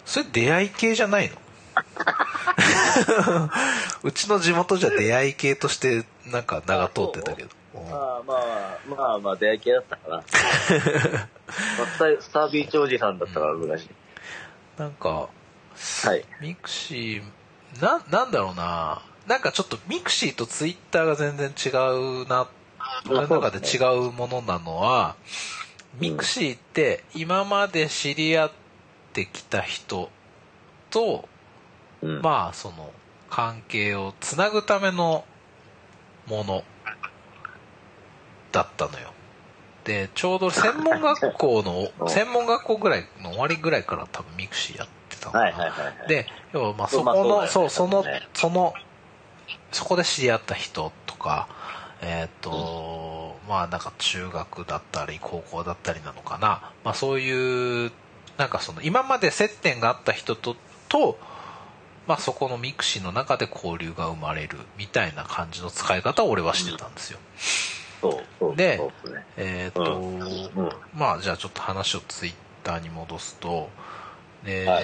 それ出会い系じゃないの？うちの地元じゃ出会い系としてなんか名が通ってたけど。うんまあまあ、まあまあ、出会い系だったかな。まあスタービーチおじさんだったから昔。なんか、はい。ミクシー、な、なんだろうな。なんかちょっとミクシーとツイッターが全然違うな。俺の中で違うものなのは、ミクシーって今まで知り合ってきた人と、うん。まあその関係をつなぐためのものだったのよ。で、ちょうど専門学校の、専門学校ぐらいの終わりぐらいから多分ミクシーやってたのかな。はいはいはいはい。で、要はまあそこの、ねそう、そのその、そこで知り合った人とか、えっ、と、まあなんか中学だったり高校だったりなのかな。まあそういう、なんかその今まで接点があった人と、と、まあそこのミクシーの中で交流が生まれるみたいな感じの使い方を俺はしてたんですよ。で。えっ、と、うん。まあじゃあちょっと話をツイッターに戻すと、で、は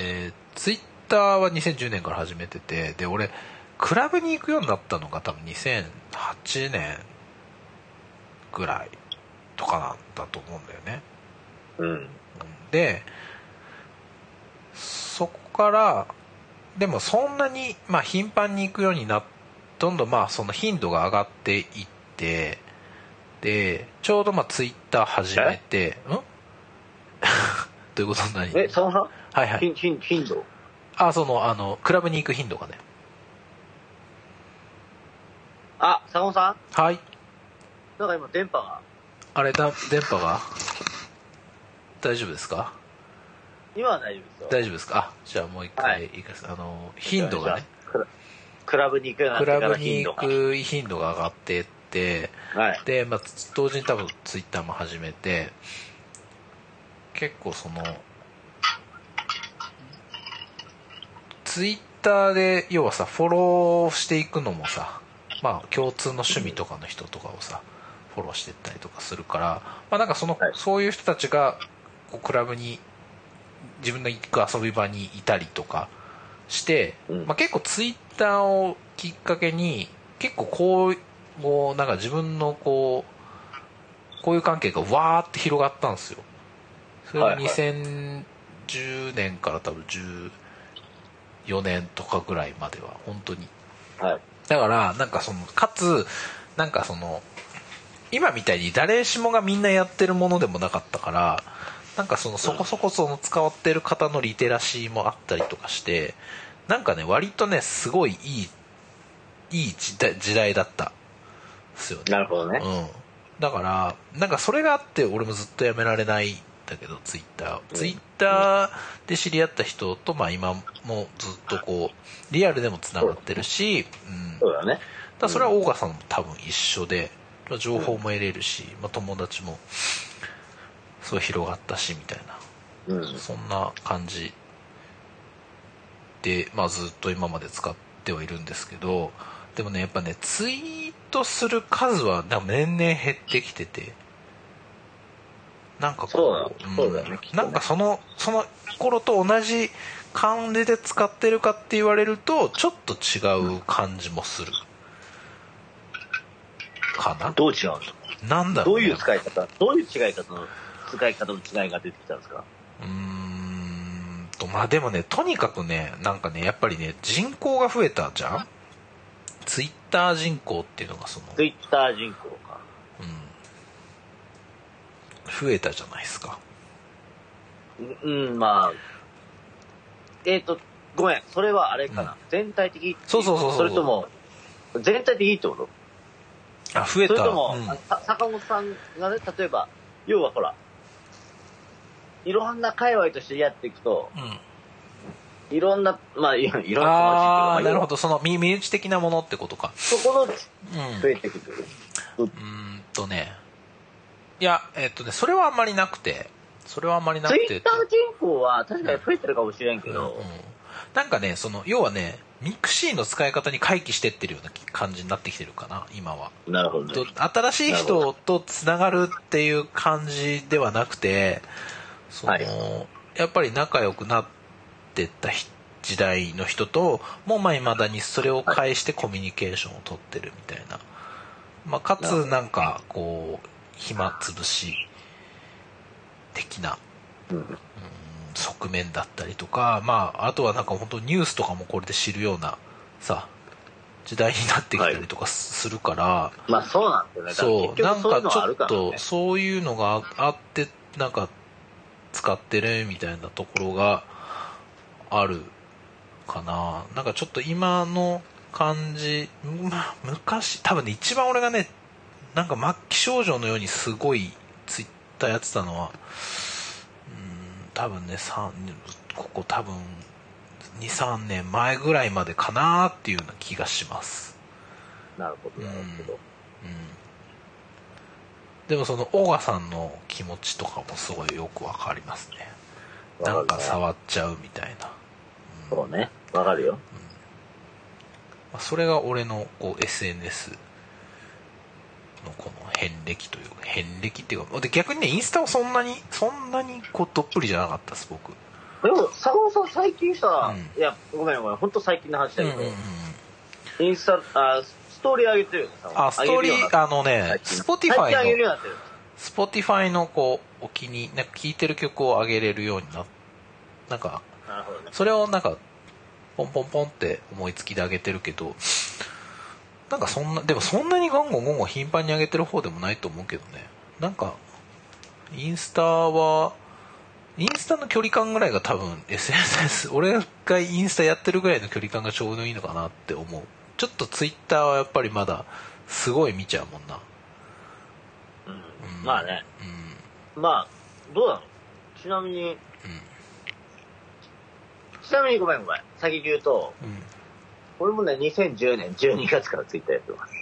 ツイッターは2010年から始めてて、で、俺、クラブに行くようになったのが多分2008年ぐらいとかなんだと思うんだよね。うん。で、そこから、でもそんなに、まあ頻繁に行くようになっどんどんまあその頻度が上がっていって、で、ちょうどまあツイッター始めて、ん？どういうこと？何？え、サボさんはいはい。頻頻頻度？あ、その、あの、クラブに行く頻度がね。あ、サボさん？はい。なんか今電波が。あれだ、電波が？大丈夫ですか？今は大丈夫ですよ。大丈夫ですか？あ、じゃあもう一はい回いか？せ、あの、頻度がね。クラ。ブに行くようになってからクラブに行。く頻度が上がってって、はい。で、まあ、同時に多分ツイッターも始めて結構そのツイッターで要はさフォローしていくのもさまあ共通の趣味とかの人とかをさフォローしていったりとかするから、まあ、なんかその、はい。そういう人たちがこうクラブに自分の行く遊び場にいたりとかして、うん。まあ、結構ツイッターをきっかけに結構こうこうなんか自分のこうこういう関係がわーって広がったんですよ。それがはいはい。2010年から多分14年とかぐらいまでは本当に。はい。だからなんかそのかつなんかその今みたいに誰しもがみんなやってるものでもなかったからなんかそのそこそこその使ってる方のリテラシーもあったりとかしてなんかね割とねすごいいいいい時代時代だった。んですよね。なるほどね。うん、だからなんかそれがあって俺もずっとやめられないんだけどツイッター、うん。ツイッターで知り合った人と、まあ、今もずっとこうリアルでもつながってるし、うん、そうだね。だからそれは大川さんも多分一緒で、まあ情報も得れるし、まあ、友達もすごい広がったしみたいな。うん。そんな感じで、まあ、ずっと今まで使ってはいるんですけどでもねやっぱねツイートする数は年々減ってきててなんかこそうそうだよねきっとね。なんかそのその頃と同じ感じで使ってるかって言われるとちょっと違う感じもする。かな？どう違うんなんだろう、ね、どういう使い方、どういう違い方？の、使い方の違いが出てきたんですか？うーんとまあでもねとにかくねなんかねやっぱりね人口が増えたじゃん？ツイッター人口っていうのがその、ツイッター人口。か。増えたじゃないですか。うん、うんまあ、えっ、と、ごめん、それはあれかな。全体的そうそうそうそう。それとも、全体的ってこと？あ増えた。それとも、うん。坂本さんがね、例えば、要はほら、いろんな界隈としてやっていくと、うん。いろんな、まあ、いろんな友達あまあなるほど。その身身内的なものってことか。そこのうん。増えてくる。うーんとねいやえっとねそれはあんまりなくてそれはあんまりなくて。ツイッター人口は確かに増えてるかもしれんけど、うんうん。なんかねその要はねミクシーの使い方に回帰してってるような感じになってきてるかな今は。なるほどね。と。新しい人とつながるっていう感じではなくてその、はい。やっぱり仲良くなってったひ時代の人ともうまあ未だにそれを介してコミュニケーションを取ってるみたいな、まあ、かつなんかこう暇つぶし的なうん。側面だったりとか、まあ、あとはなんか本当ニュースとかもこれで知るようなさ時代になってきたりとかするから、まあそうなんですよね。そうなんかちょっとそういうのがあってなんか使ってるみたいなところがあるかな。なんかちょっと今の感じ、まあ、昔多分ね一番俺がねなんか末期症状のようにすごいツイッターやってたのはうん多分ねここ多分23年前ぐらいまでかなっていうような気がします。なるほど、なるほど。うん。でもそのオガさんの気持ちとかもすごいよくわかりますね。なんか触っちゃうみたいな、そうね。わかるよ。まあ、それが俺のこう SNS のこの遍歴というか遍歴っていうかで逆にねインスタはそんなにそんなにこうどっぷりじゃなかったです僕。でも、坂本さん最近さ、うん。いや、ごめんごめん、ほんと最近の話だけど、うんうんうん。インスタ、あ、ストーリー上げてるよね、あストーリーあのね最近 Spotify 最近上げるようのになってる。Spotify のこうお気になんか聴いてる曲を上げれるようにななんかなるほどね。それをなんかポンポンポンって思いつきで上げてるけどなんかそんなでもそんなにゴンゴンゴンゴン頻繁に上げてる方でもないと思うけどね。なんかインスタはインスタの距離感ぐらいが多分 SNS 俺がインスタやってるぐらいの距離感がちょうどいいのかなって思う。ちょっとツイッターはやっぱりまだすごい見ちゃうもんな。うん。うんまあね。うん。まあ、どうなの？ちなみに、ちなみにごめんごめん。先に言うと、うん俺もね、2010年12月からツイッターやってます。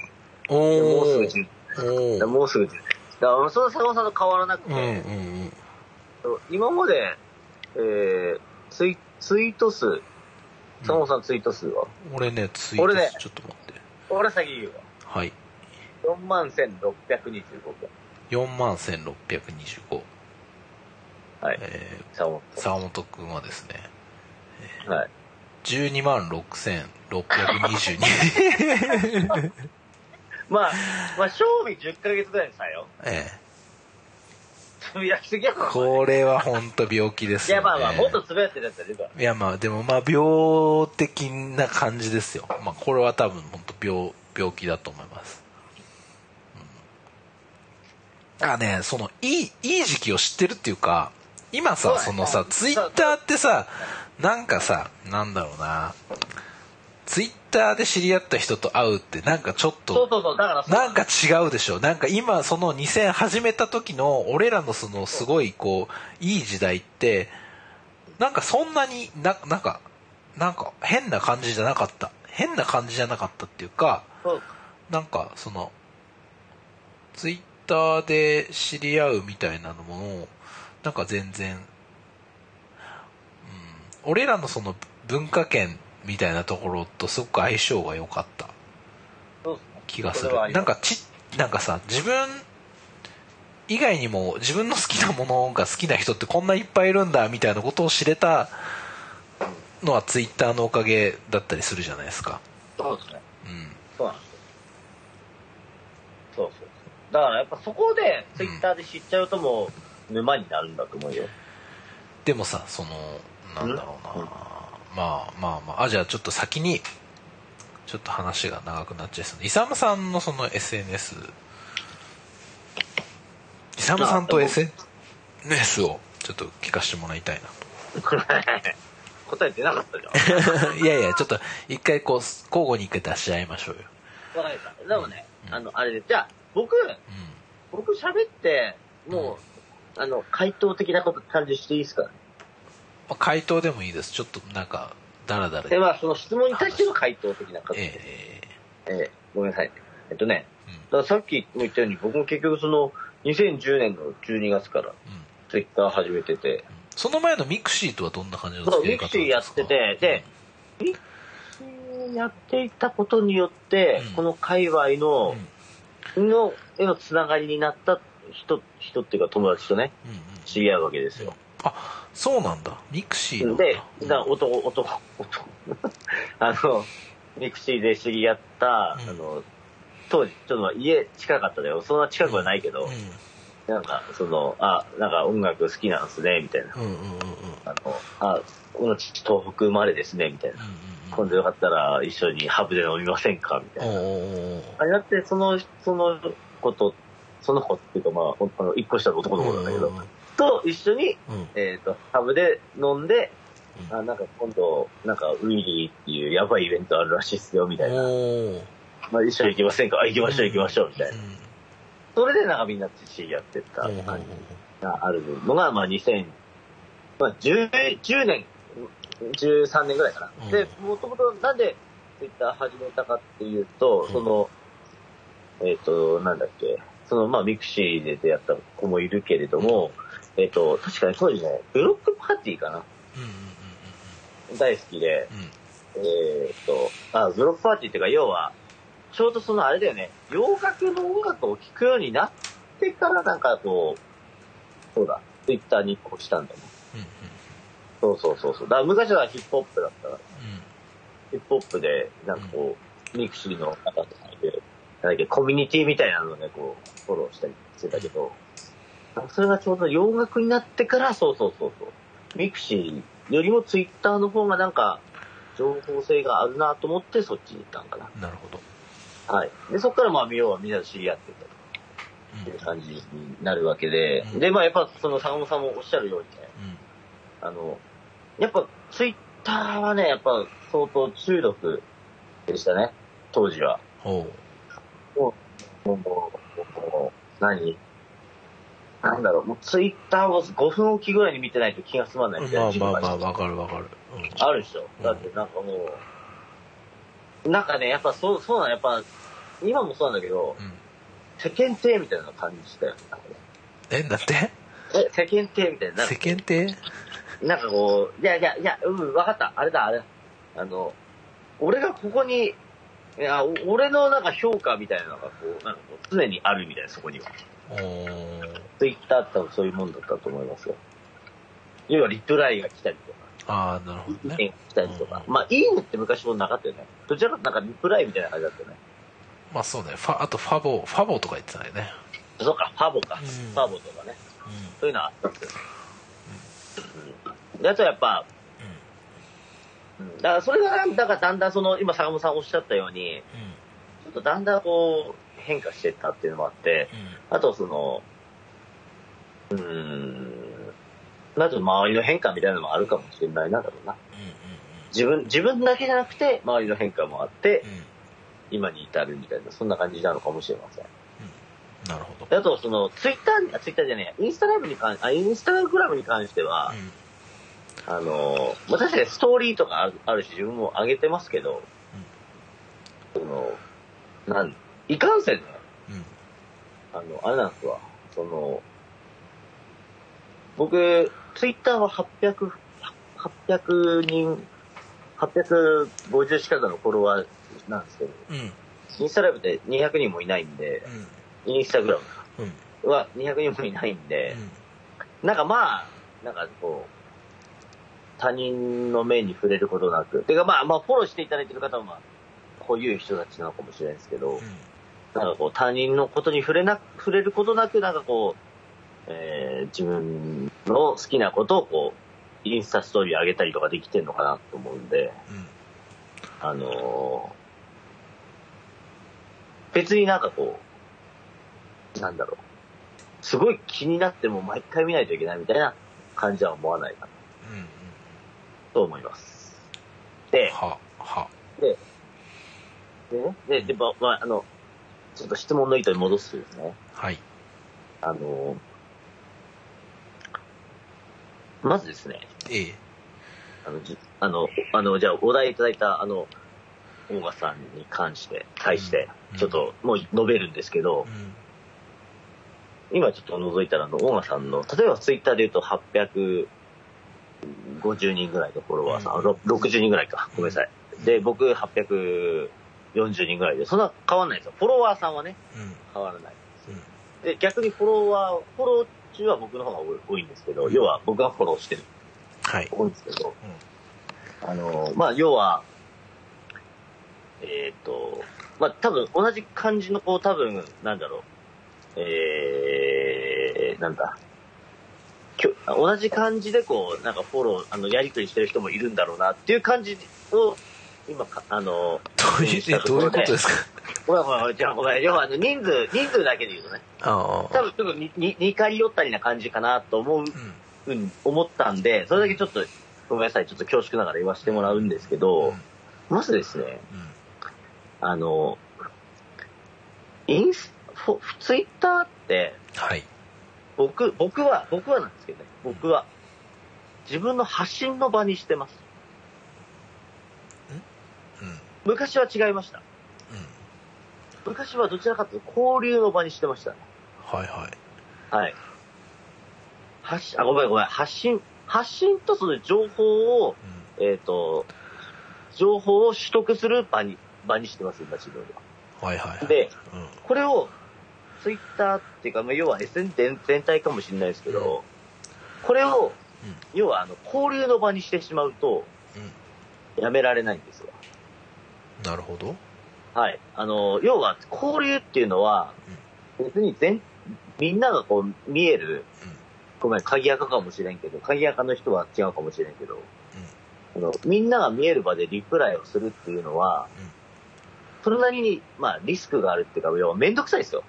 おもうすぐお10おおもうすぐ10年。だから、その坂本さんと変わらなくて、うんうんうん今まで、えー、ツイツイート数、坂本さんツイート数は、俺ねツイート俺ねちょっと待って俺先言うわ。はい4万1625件。4万1625はい。え坂本ー、沢本くんはですねさん。はい。12万6622まあ、まあ、賞味10ヶ月ぐらいの差よ。えつぶやきすぎや。これは本当病気ですいや、よねまあまあ、もっとつぶやいてるやついるから。いやまあでもまあ病的な感じですよ。まあこれは多分本当病病気だと思います、うん、あねそのいいいい時期を知ってるっていうか今さそのさう。んツイッターってさなんかさなんだろうな。ツイッターで知り合った人と会うってなんかちょっとそうそうそう、だからそうなんか違うでしょ。なんか今その2000始めた時の俺らのそのすごいこういい時代ってなんかそんなにななんかなんか変な感じじゃなかった。変な感じじゃなかったっていうかそう。なんかそのツイッターで知り合うみたいなのもなんか全然、うん、俺らのその文化圏みたいなところとすごく相性が良かった。気がするなんかちなんかさ自分以外にも自分の好きなものが好きな人ってこんないっぱいいるんだみたいなことを知れたのはツイッターのおかげだったりするじゃないですかそうですね。うんそうなんですよ。そうそう。だからやっぱそこで、ツイッターで知っちゃうともう、沼になるんだと思うよ。でもさそのなんだろうな、うん。まあまあまあ。あじゃあちょっと先にちょっと話が長くなっちゃいそう。で勇さんのその SNS 勇さんとあ SNS をちょっと聞かせてもらいたいな 答え出なかったじゃん。いやいや、ちょっと一回こう、交互に一回出し合いましょうよ。わかりました。でもね、うん。あの、あれで、じゃあ、僕、う僕喋って、もう、あの、回答的なこと感じしていいですか？ん。まあ、回答でもいいです。ちょっとなんか、だらだら。で、まあ、その質問に対しての回答的な形えで。えええごめんなさいね。えっとね、ええだからさっきも言ったように、僕も結局その、2010年の12月からうん。うん。ツイッター始めてて、その前のミクシーとはどんな感じのそう、付き合いミクシーやって方なんですかて、で、ミクシーやっていたことによって、うんこの界隈うのん、の、へのつながりになった人、人っていうか友達とね、うんうん。知り合うわけですよ。あ、そうなんだ。ミクシーなんだ。で、だから男、男、男、あの、ミクシーで知り合った、うんあの、当時、ちょっとまあ家近かっただよ。そんな近くはないけど、うん。なんか、その、あ、なんか音楽好きなんですね、みたいな。うんうんうんうん。あの、あ、同じ東北生まれですね、みたいな。今度よかったら一緒にハブで飲みませんかみたいな。あれだって、その、その子と、その子っていうか、まあ、あの、一個下の男の子なんだけど、と一緒に、うん。うんえっ、と、ハブで飲んで、うん。あ、なんか今度、なんか、ウィリーっていうやばいイベントあるらしいっすよ、みたいな。まあ、一緒に行きませんか？あ、行きましょう、行きましょう、みたいな。うん。それでなんかみんな知り合ってった感じがあるのが、まあ、2000、まあ、10, 10年、13年ぐらいかな。うん。で、もともとなんでツイッター始めたかっていうと、うん。その、えっ、と、なんだっけ、その、まあ、ミクシーで出会った子もいるけれども、えっ、と、確かに当時ね、 Bloc Partyかな。うんうん大好きで、うん。うんえっ、と、あ、 Bloc Partyっていうか、要は、ちょうどそのあれだよね、洋楽の音楽を聴くようになってからなんかこう、そうだ、ツイッターに移行したんだね。うんうん。そうそうそうそう。だから昔はヒップホップだったら、うんヒップホップで、なんかこう、ミクシーの中とかで、なんだっけ、コミュニティみたいなのをね、こう、フォローしたりしてたけど、それがちょうど洋楽になってから、そうそうそうそう。ミクシーよりもツイッターの方がなんか、情報性があるなと思ってそっちに行ったんかな。なるほど。はい。で、そっからまあ、要はみんなで知り合ってたうんっていう感じになるわけで、うんで、まあやっぱその坂本さんもおっしゃるようにね、うんあの、やっぱツイッターはね、やっぱ相当中毒でしたね、当時は。ほもう、もうもう何なんだろう、もうツイッターを5分おきぐらいに見てないと気が済まないみう。たいなまあまあまあ、わかるわかる。うんあるでしょ。だってなんかもう、なんかね、やっぱそう、そうなの、やっぱ、今もそうなんだけど、うん世間体みたいな感じしたよ。ねえ、なんて？え、世間体みたいな。世間体？なんかこう、いやいやいや、うん、わかった。あれだ、あれ。あの、俺がここに、いや、お俺のなんか評価みたいなのがこう、なんかこう常にあるみたいな、そこには。ツイッターって多分そういうもんだったと思いますよ。要はリプライが来たりとか、ああ、なるほどね。意見が来たりとか。まあ、いいねって昔もなかったよね。どちらかとなんかリプライみたいな感じだったよね。まあそうね。ファ、あとファボ、ファボとか言ってたよね。そうか、ファボか。うんファボとかね。うそういうのはあったんですよ。うん。であとやっぱ、うんだからそれが、だからだんだんその、今坂本さんおっしゃったように。ちょっとだんだんこう、変化していったっていうのもあって、うん。あとその、うーん、なんと周りの変化みたいなのもあるかもしれないな、だろうな。自分、自分だけじゃなくて、周りの変化もあって。今に至るみたいな、そんな感じなのかもしれません。なるほど。であと、その、ツイッターツイッターじゃねえ、インスタライブに関あ、インスタグラムに関しては、あの、まあ、確かにストーリーとかあるあるし、自分も上げてますけど、その、なん、いかんせんね、うん。うん。あの、あれなんですわ、その、僕、ツイッターは800、800人、850近くのフォロワーなんですけど、うん。うん。インスタライブって200人もいないんで、インスタグラうん。うん。ムは200人もいないんで、なんかまあ、なんかこう、他人の目に触れることなく、てかまあまあフォローしていただいてる方はまあ、こういう人たちなのかもしれないですけど、なんかこう他人のことに触れな、触れることなく、なんかこう、えー自分の好きなことをこう、インスタストーリー上げたりとかできてんのかなと思うんで、うん。あのー別になんかこう、なんだろう、すごい気になっても毎回見ないといけないみたいな感じは思わないかなうん。うん。と思います。で、は、は。で、でね、で、で、ま、まあ、あの、ちょっと質問の意図に戻すとですね、はい。あの、まずですね、ええ。あの、じあの、あの、じゃあ、お題いただいた、あの、大賀さんに関して、対してう、んちょっと、もう述べるんですけどう、ん。今ちょっと覗いたら、あの、大賀さんの、例えばツイッターで言うと850人ぐらいのフォロワーさん、うんろ60人ぐらいか、ごめんなさい。で、僕840人ぐらいで、そんな変わんないですよ。フォロワーさんはね、うん。変わらない。うん。で、逆にフォロワー、フォロー中は僕の方が多い多いんですけど、うん要は僕がフォローしてる、はい。多いんですけど、あの、まあ、要は、えっ、と、まあ、多分同じ感じの、こう、多分、なんだろう、えー、なんだ、同じ感じでこう、なんかフォロー、あの、やりとりしてる人もいるんだろうなっていう感じを、今か、あの、どういう、えどういうことですか？ごめんごめん、じゃあごめん、要はあの、人数、人数だけで言うとね。多分ちょっとにに似通ったりな感じかなと思う、うん。うん、思ったんで、それだけちょっと、ごめんなさい、ちょっと恐縮ながら言わせてもらうんですけど、まずですね、うん。あの、インス、フォツイッターって、はい。僕、僕は、僕はなんですけどね、僕は、自分の発信の場にしてます。昔は違いました。昔はどちらかというと交流の場にしてましたね。はいはい。はい。発信、あ、ごめんごめん、発信、発信とその情報を、うえっ、と、情報を取得する場に、場にしてます、今自分は。ん。はいはいはい。で、うん。これを、ツイッターっていうか、まあ要は SN 全全体かもしれないですけど、これを、要はあの、交流の場にしてしまうと、うん。やめられないんですよ。なるほど。はい。あの、要は、交流っていうのは、別に全、みんながこう、見える、ごめん、鍵垢かもしれんけど、鍵垢の人は違うかもしれんけど、あのみんなが見える場でリプライをするっていうのは、うんそれなりに、まあ、リスクがあるっていうか、要はめんどくさいですよ。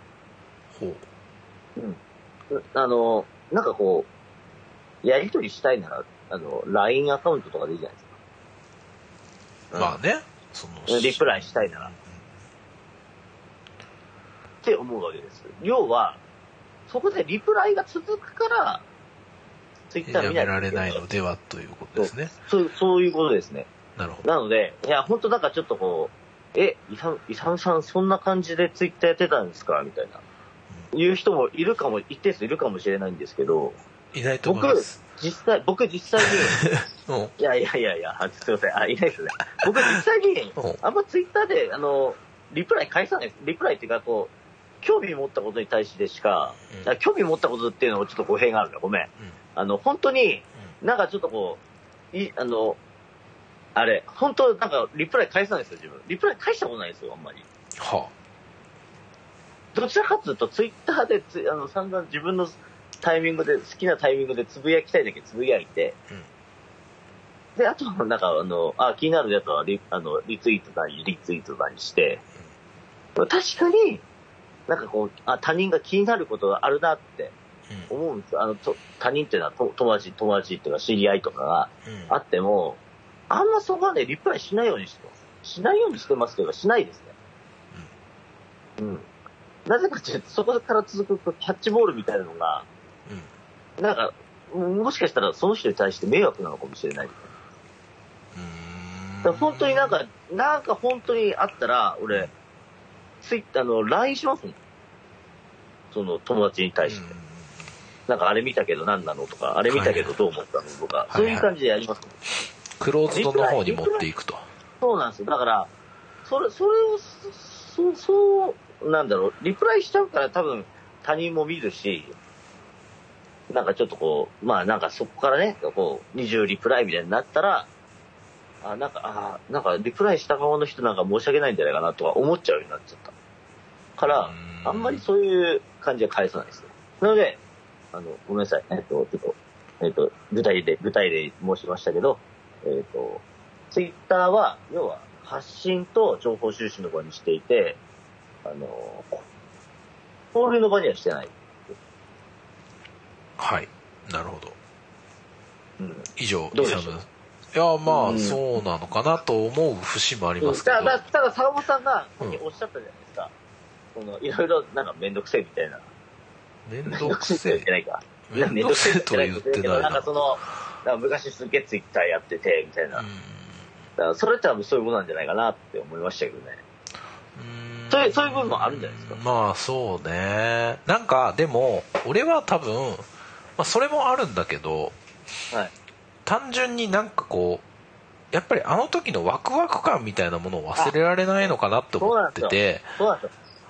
ほう。うあの、なんかこう、やりとりしたいなら、あの、LINE アカウントとかでいいじゃないですか。まあね。その、リプライしたいならって思うわけです。要は、そこでリプライが続くから、ツイッターや見ないめられないのではということですね。そう、そういうことですね。なるほど。なので、いや、ほんとなんかちょっとこう、え、イサム、イサムさんそんな感じでツイッターやってたんですか？みたいな。いう人もいるかも、一定数いるかもしれないんですけど、いないと思います実際、僕実際に、うんいやいやいやいや、あすいません、あ、いないですね。僕実際にうん、あんまツイッターで、あの、リプライ返さないです。リプライっていうか、こう、興味持ったことに対してしか、うんあ興味持ったことっていうのもちょっと語弊があるんだ。ごめん。あの、本当に、なんかちょっとこう、い、あの、あれ、本当なんかリプライ返さないですよ、自分。リプライ返したことないですよ、あんまり。はどちらかというと、ツイッターでつ、あの、散々自分のタイミングで、好きなタイミングでつぶやきたいだけつぶやいて、うんで、あと、なんか、あの、あ、気になるやつはリ、あの、リツイートだに、リツイートだにして、確かに、なんかこう、あ、他人が気になることがあるなってうん思うんですよ。あの、と他人っていうのはと友達、友達っていうか知り合いとかがうんあっても、あんまそこはね、リプライしないようにしてます。しないようにしてますけど、しないですね。うん。なぜかっていうと、そこから続くキャッチボールみたいなのが、うんなんか、うんもしかしたらその人に対して迷惑なのかもしれない。だ本当になんか、なんか本当にあったら、俺、ツイッターの LINE しますもん。その友達に対して。なんかあれ見たけど何なのとか、あれ見たけどどう思ったのとか、いそういう感じでやりますもん。クローズドの方に持っていくとそうなんですよ。だから、それ、それを、そ、そう、なんだろう、リプライしちゃうから多分他人も見るし、なんかちょっとこう、まあなんかそこからね、こう、20リプライみたいになったら、あ、なんか、あ、なんかリプライした側の人なんか申し訳ないんじゃないかなとか思っちゃうようになっちゃった。から、うんあんまりそういう感じは返さないですね。なので、あの、ごめんなさい。えっと、ちょっと、えっと、具体で、具体で申しましたけど、えっと、ツイッターは、要は、発信と情報収集の場にしていて、あの、交流の場にはしてない。はいなるほどうん。以上どうでしょう？イサムいやまあ、うんそうなのかなと思う節もありますけど、ただ、ただ、坂本さんが、さっきうんおっしゃったじゃないですか。その、いろいろ、なんかめんどくせえみたいな。めんめんどくせどくせえって言ってないか。えめんどくせえとは言ってないななんかその、なんか昔すげえツイッターやってて、みたいな。うんだからそれって多分そういうことなんじゃないかなって思いましたけどね。うんそういうそういう部分もあるんじゃないですか。まあそうね。なんかでも俺は多分、まあ、それもあるんだけどはい。単純になんかこうやっぱりあの時のワクワク感みたいなものを忘れられないのかなって思ってて。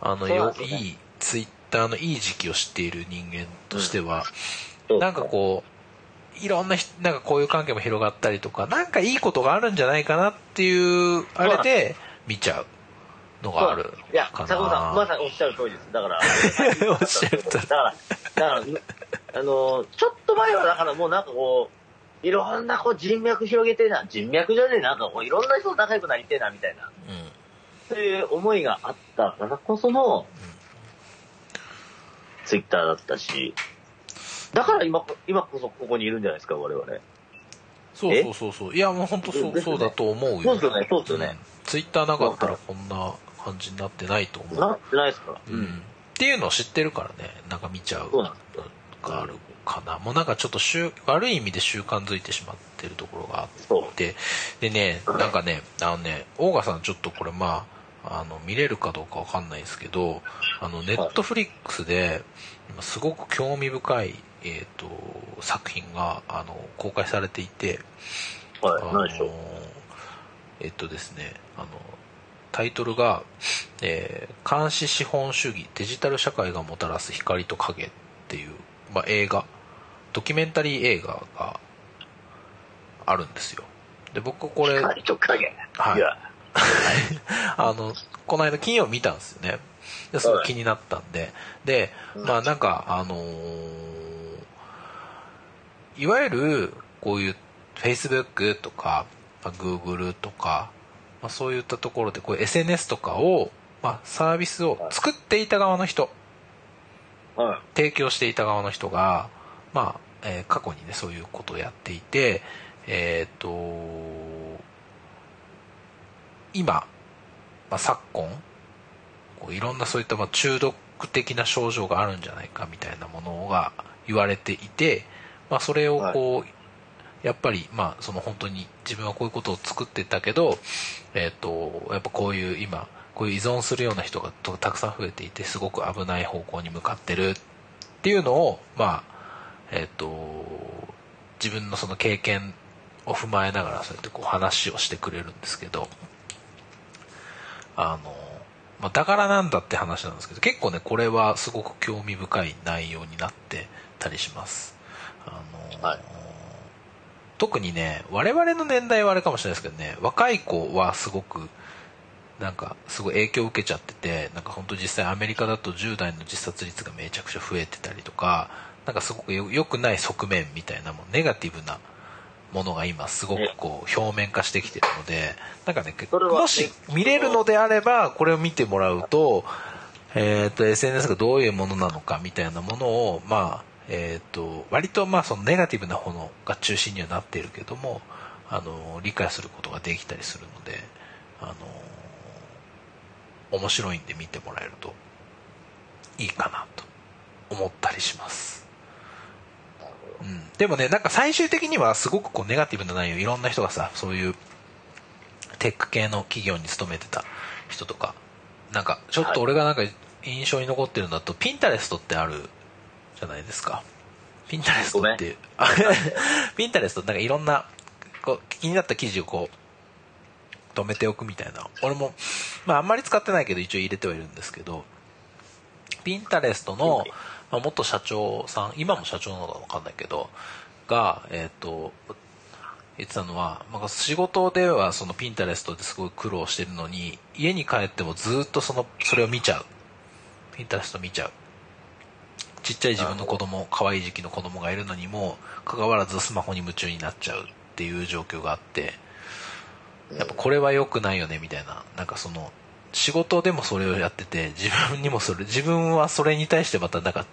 あのよね。いいツイッターのいい時期を知っている人間としては、そうなんかこういろんな人なんか交友関係も広がったりとかなんかいいことがあるんじゃないかなっていうあれで見ちゃうのがあるいや、坂本さん、まさにおっしゃる通りです。だから、おっしゃる通り。だから、だから、あの、ちょっと前はだからもうなんかこう、いろんなこう人脈広げてえな、人脈じゃねえな、なんかこういろんな人と仲良くなりてえな、みたいな、うん。そういう思いがあったからこその、ツイッターだったし、だから今、今こそここにいるんじゃないですか、我々。そうそうそうそう。いやもう本当そうそうだと思うよ。そうですよね、そうですよね。ツイッターなかったらこんな感じになってないと思うなってないですか？ら。うんっていうのを知ってるからねなんか見ちゃうそうなんですよ。があるかなもうなんかちょっと習悪い意味で習慣づいてしまってるところがあって。ででねなんかねあのねオーガさんちょっとこれまああの見れるかどうかわかんないですけどあのネットフリックスで今すごく興味深い、えー、と作品があの公開されていてはい、あの何でしょう？えっとですねあのタイトルが、えー監視資本主義デジタル社会がもたらす光と影」っていう、まあ、映画ドキュメンタリー映画があるんですよ。で僕これ光と影。はい。や、あのこの間金曜見たんですよね。ですごい気になったんで。でまあなんかあのーいわゆるこういう Facebook とか、まあ、Google とか、まあ、そういったところでこう SNS とかを、まあ、サービスを作っていた側の人は提供していた側の人が、まあえー過去にねそういうことをやっていてえっ、と今、まあ、昨今こういろんなそういったまあ中毒的な症状があるんじゃないかみたいなものが言われていて、まあ、それをこう、やっぱりまあその本当に自分はこういうことを作ってたけど、えっとやっぱこういう今こういう依存するような人がたくさん増えていてすごく危ない方向に向かってるっていうのをまあえっ、と自分のその経験を踏まえながらそうやってこう話をしてくれるんですけどあの、まあ、だからなんだって話なんですけど結構ねこれはすごく興味深い内容になってたりします。あの、はい。特にね我々の年代はあれかもしれないですけどね若い子はすごくなんかすごい影響を受けちゃっててなんか本当実際アメリカだと10代の自殺率がめちゃくちゃ増えてたりとかなんかすごくよ良くない側面みたいなもんネガティブなものが今すごくこう表面化してきてるのでなんかねもし見れるのであればこれを見てもらうと,、えー、と SNS がどういうものなのかみたいなものをまあえー、と割とまあそのネガティブなものが中心にはなっているけどもあの理解することができたりするのであの面白いんで見てもらえるといいかなと思ったりします。うん、でもねなんか最終的にはすごくこうネガティブな内容いろんな人がさそういうテック系の企業に勤めてた人とかなんかちょっと俺がなんか印象に残ってるんだと、ピンタレストってあるじゃないですか。ピンタレストって。いうあピンタレストなんかいろんなこう気になった記事をこう止めておくみたいな。俺も、まあ、あんまり使ってないけど一応入れてはいるんですけどピンタレストの、まあ、元社長さん今も社長なのか分かんないけどがえっ、と言ってたのは、まあ、仕事ではそのピンタレストですごい苦労してるのに家に帰ってもずっとそのそれを見ちゃう。ピンタレスト見ちゃうちっちゃい自分の子供可愛い時期の子供がいるのにもかかわらずスマホに夢中になっちゃうっていう状況があってやっぱこれは良くないよねみたいな。なんかその仕事でもそれをやってて自分にもそれ自分はそれに対してまたなんか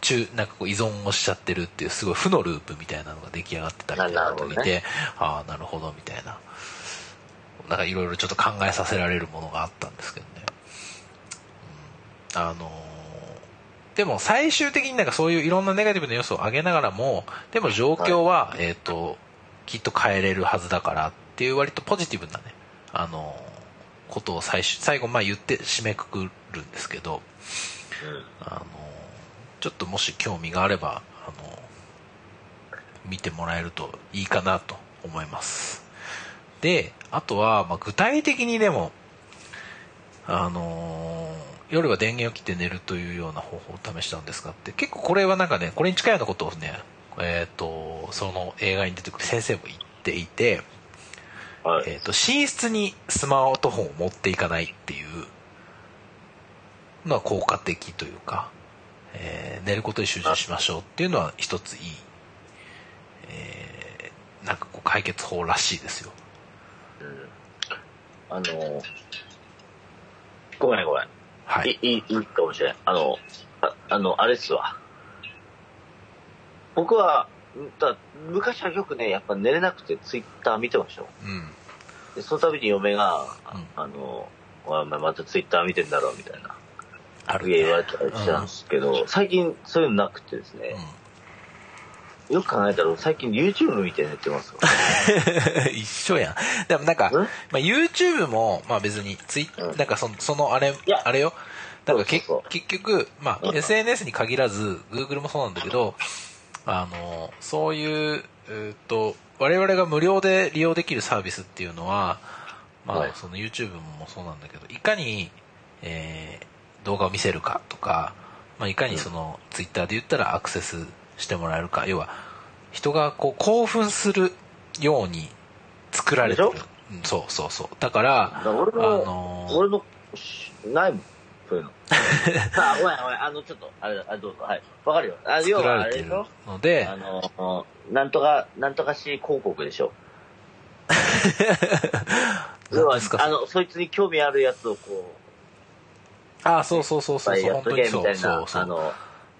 中なんかこう依存をしちゃってるっていうすごい負のループみたいなのが出来上がってたみたいなことを見て、ああなるほどみたいな。なんかいろいろちょっと考えさせられるものがあったんですけどね、うん、あのでも最終的になんかそういういろんなネガティブな要素を上げながらもでも状況は、えっ、ときっと変えれるはずだからっていう割とポジティブなねあのことを最終最後まあ言って締めくくるんですけどあのちょっともし興味があればあの見てもらえるといいかなと思います。であとは、まあ、具体的にでもあの夜は電源を切って寝るというような方法を試したんですがって結構これはなんかねこれに近いようなことをねえっ、とその映画に出てくる先生も言っていてはい。えー、と寝室にスマートフォンを持っていかないっていうのは効果的というか、えー寝ることに集中しましょうっていうのは一ついい、えーなんかこう解決法らしいですよあの、ごめんごめん。はいいい、いいかもしれん。あの、ああの、あれっすわ。僕は、んだ昔はよくね、やっぱ寝れなくてツイッター見てましたよ。うんで、その度に嫁が、うんあの、お前またツイッター見てんだろ、みたいな。あるいや言われたりしたんですけど、最近そういうのなくてですね、よく考えたら最近 YouTube 見て寝てますわ。う ん一緒やん。でもなんか、ん？まあ、YouTube も、まあ、別にツイうん。なんかそのそのあれいや。あれよ。なんか結局、まあ、うん。SNS に限らず Google もそうなんだけどあのそういうえーっと我々が無料で利用できるサービスっていうのは、まあはい。その YouTube もそうなんだけどいかに、えー動画を見せるかとか、まあ、いかにその Twitter で言ったらアクセスしてもらえるか。要は人がこう興奮するように作られてる。そうそうそう。だから俺の、あのー俺の、しないもん、そういうの。あ、ごめんごめん、あの、ちょっと、あれ、あどうぞ、はい。わかるよ。あ、要はあれでしょ？のであの、なんとか、なんとかし広告でしょ。要は何ですか？あの、そいつに興味あるやつをこあそうそうそうう、そう。そうと当にそうそうそう。あの、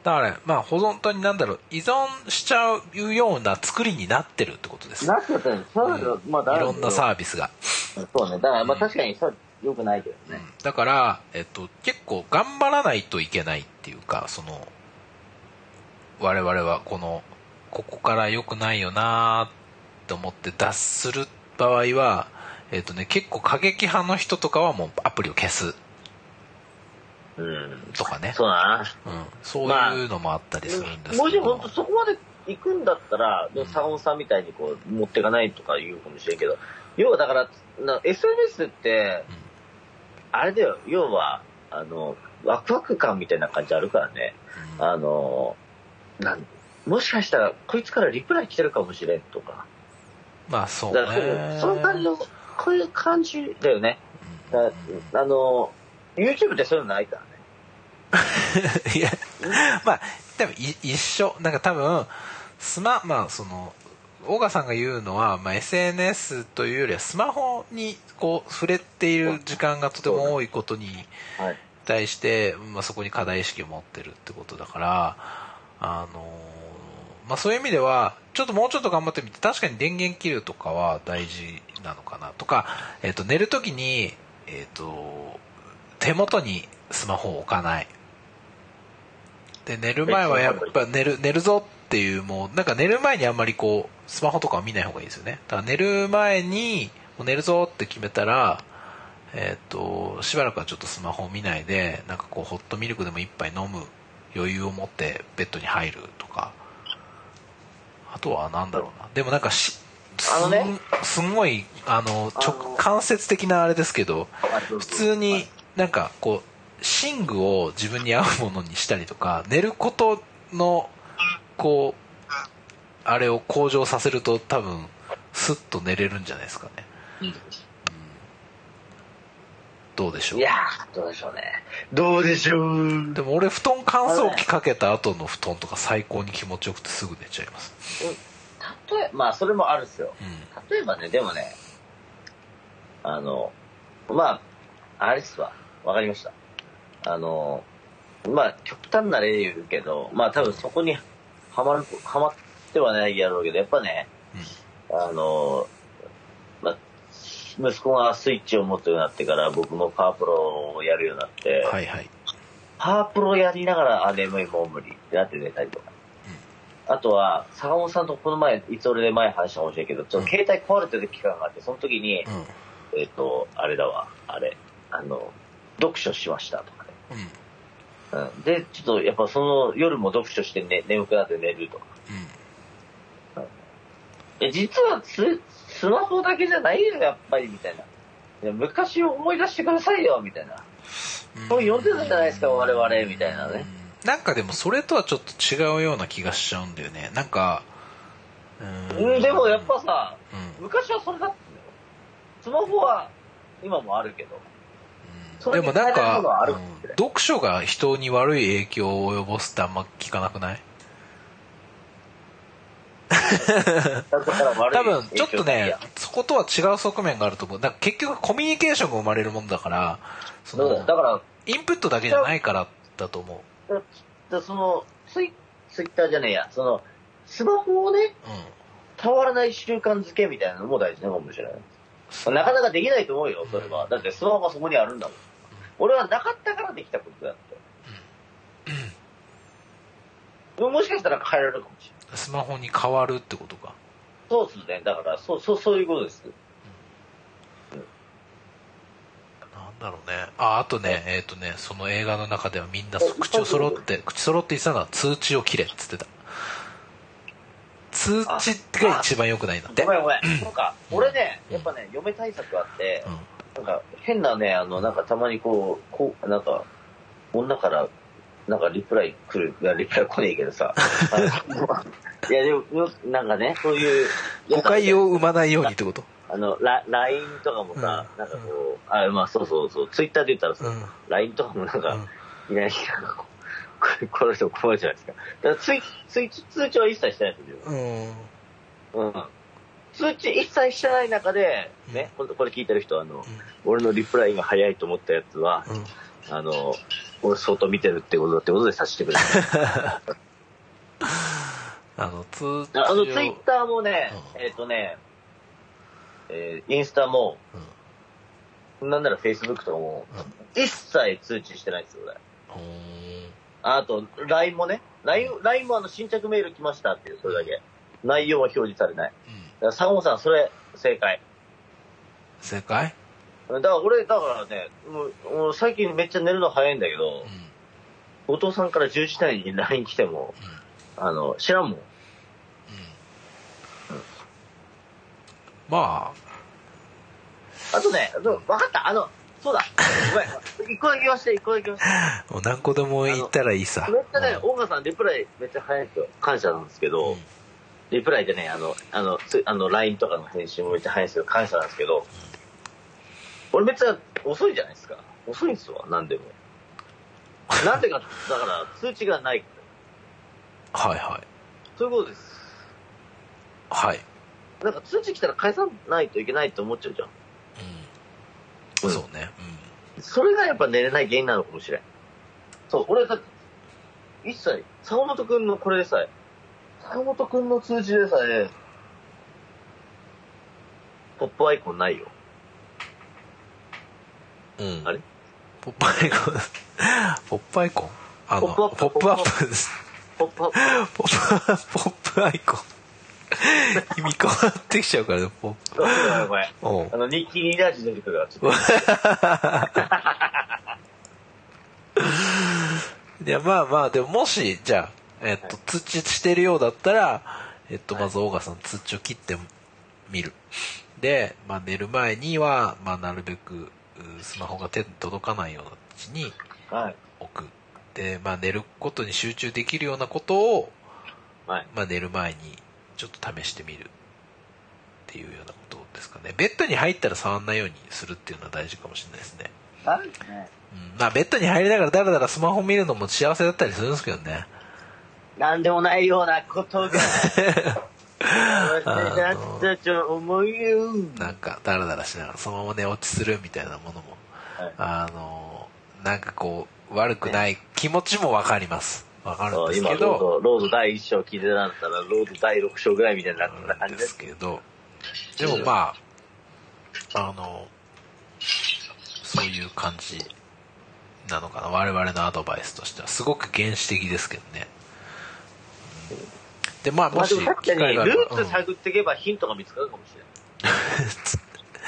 だから、ね、まあ本当になんだろう依存しちゃうような作りになってるってことですなっちゃったんです。そういまあ、だいろんなサービスが、そうね。だから、まあ確かにそう、よくないけどね。だから、えっと、結構頑張らないといけないっていうかその我々はこのここから良くないよなーって思って脱する場合はえっ、とね、結構過激派の人とかはもうアプリを消すうん。とかね。そうだな。うん。そういうのもあったりするんですけど。もし本当そこまで行くんだったら、でも坂本さんみたいにこう持っていかないとか言うかもしれんけど、要はだから、な SNS って、あれだよ、要は、あの、ワクワク感みたいな感じあるからね。うんあの、なんもしかしたら、こいつからリプライ来てるかもしれんとか。まあそうだから、ね。その感じの、こういう感じだよね。だあの、YouTube ってそういうのないからね。いや、まあ、多分い一緒。なんか多分、スマ、まあその、オガさんが言うのは、まあ、SNS というよりはスマホにこう触れている時間がとても多いことにはい。対して、まあ、そこに課題意識を持ってるってことだから、あのまあ、そういう意味ではちょっともうちょっと頑張ってみて確かに電源切るとかは大事なのかなとか、えっと寝るときに、えっと手元にスマホを置かないで寝る前はやっぱ寝る寝るぞっていうもうなんか寝る前にあんまりこうスマホとかは見ない方がいいですよね。だから寝る前にもう寝るぞって決めたらえっ、としばらくはちょっとスマホを見ないでなんかこうホットミルクでも一杯飲む余裕を持ってベッドに入るとか。あとはなんだろうな。でもなんかしすあのね。んすんごいあの直間接的なあれですけど普普通になんかこう寝具を自分に合うものにしたりとか寝ることのこうあれを向上させると多分スッと寝れるんじゃないですかねどうでしょいうやー、どうでしょうね。どうでしょう。でも俺布団乾燥機かけた後の布団とか最高に気持ちよくてすぐ寝ちゃいます例えまあ、それもあるっすよ。うん例えばね、でもね、あの、まあ、あれっすわ。わかりました。あの、まあ、極端な例言うけど、まあ、多分そこにはまる、はまってはないやろうけど、やっぱね、あの、まあ、息子がスイッチを持つようになってから僕もパワープロをやるようになって、はいはい。パワープロやりながら、あ、眠いもう無理。ってなって寝たりとか。あとは、坂本さんとこの前、いつ俺で前話したかもしれんけど、ちょっと携帯壊れてる期間があって、その時に、うん。えっ、と、あれだわ、あれ、あの、読書しましたと。うんうん、で、ちょっとやっぱその夜も読書して、ね、眠くなって寝るとか。え、実はス、スマホだけじゃないよ、やっぱり、みたいな。いや昔を思い出してくださいよ、みたいな。うんこれ読んでたじゃないですか、我々、みたいなね。なんかでもそれとはちょっと違うような気がしちゃうんだよねなんかううん、でもやっぱさ、うん昔はそれだったんだよ。スマホは今もあるけど。でもなんか読書が人に悪い影響を及ぼすってあんま聞かなくない？多分ちょっとねそことは違う側面があると思う。だから結局コミュニケーションが生まれるもんだからそのだから、インプットだけじゃないからだと思う。だそのツイ、ツイッターじゃねえや、その、スマホをね、うん。触らない習慣づけみたいなのも大事なのかもしれない。なかなかできないと思うよ、それは。だってスマホがそこにあるんだもん。俺はなかったからできたことだって。でももしかしたら変えられるかもしれない。スマホに変わるってことかそうですね。だから、そう、そう、そういうことです。なんだろうねああとねえっ、とねその映画の中ではみんな口を揃って口揃って言ってたのは通知を切れっつってた通知が一番良くないんだってごめんごめん。そうか。俺ね、やっぱね、嫁対策あって、うんなんか変なね、あの、なんかたまにこう、こう、なんか、女から、なんかリプライ来る、いや、リプライ来ねえけどさ。いや、でも、なんかね、そういう。誤解を生まないようにってこと？あの、ラ LINE とかもさ、うんなんかこう、あ、まあそうそうそう、ツイッターで言ったらさ、うん LINE とかもなんか、うんいきなりなんかこう、これこの人困るじゃないですか。だからツイツイ通知は一切してないんですよ。うんうん。通知一切してない中で、ね、これこれ聞いてる人は、あの、俺のリプライが早いと思ったやつは、うん。あの、俺相当見てるってことだってことで察してくれ。あの通知を。あの、ツイッターもね、うん。えっ、とね、えーインスタも、なんならフェイスブックとかも、一切通知してないんですよ、俺。あと、LINE もね、LINE、LINE もあの、新着メール来ましたっていう、それだけ。内容は表示されない。だから、坂本さん、それ、正解。正解？だから俺、だからね、もうもう最近めっちゃ寝るの早いんだけどうん、後藤さんから10時台に LINE 来ても、あの、知らんもん。まあ。とね、分かった、あの、そうだ、ごめん、一個だけ言わして、一個だけ言わして。あ もう何個でも言ったらいいさ。めっちゃね、大川さんリプライめっちゃ早いんですよ。感謝なんですけど、うんリプライでね、あの、あの、つあの、LINE とかの返信もめっちゃ早いんですけど、感謝なんですけど、俺めっちゃ遅いじゃないですか。遅いんですわ、なんでも。なんでか、だから、通知がない。はいはいそういうことです。はいなんか通知来たら返さないといけないって思っちゃうじゃん。うんうんそうねそれがやっぱ寝れない原因なのかもしれん。そう、俺だって、一切、坂本くんのこれでさえ、坂本くんの通知でさえ、ポップアイコンないよ。うん、うん、あれ？ポップアイコン？ポップアイコン？あのポップアップ。ポップアップです。ポップアップ。ポップポップアイコン。意味変わってきちゃうからねポップ。ごめんごめん。おうあの、日記にラジ出てくるから、ちょっと。いやまあまあでももしじゃあ、えっと通知してるようだったら、えっと、まず大川さん通知を切ってみるで、まあ、寝る前には、まあ、なるべくうスマホが手に届かないような位置にはい。置くで、まあ、寝ることに集中できるようなことを、はい。まあ、寝る前にちょっと試してみるっていうようなことですかねベッドに入ったら触んないようにするっていうのは大事かもしれないですねね。うんまあベッドに入りながらだらだらスマホ見るのも幸せだったりするんですけどね。なんでもないようなことが、私だったと思うよ。なんかだらだらしながらそのまま寝落ちするみたいなものも、はいあの、なんかこう悪くない気持ちもわかります。わかるんですけど、ド、ロード第1章聞いてたんだったら、ロード第6章ぐらいみたいにな感じですす。けど、でもまあ、あの、そういう感じなのかな。我々のアドバイスとしては。すごく原始的ですけどね。うんで、まあ、もしまあ確ルーツ探っていけばヒントが見つかるかもしれない。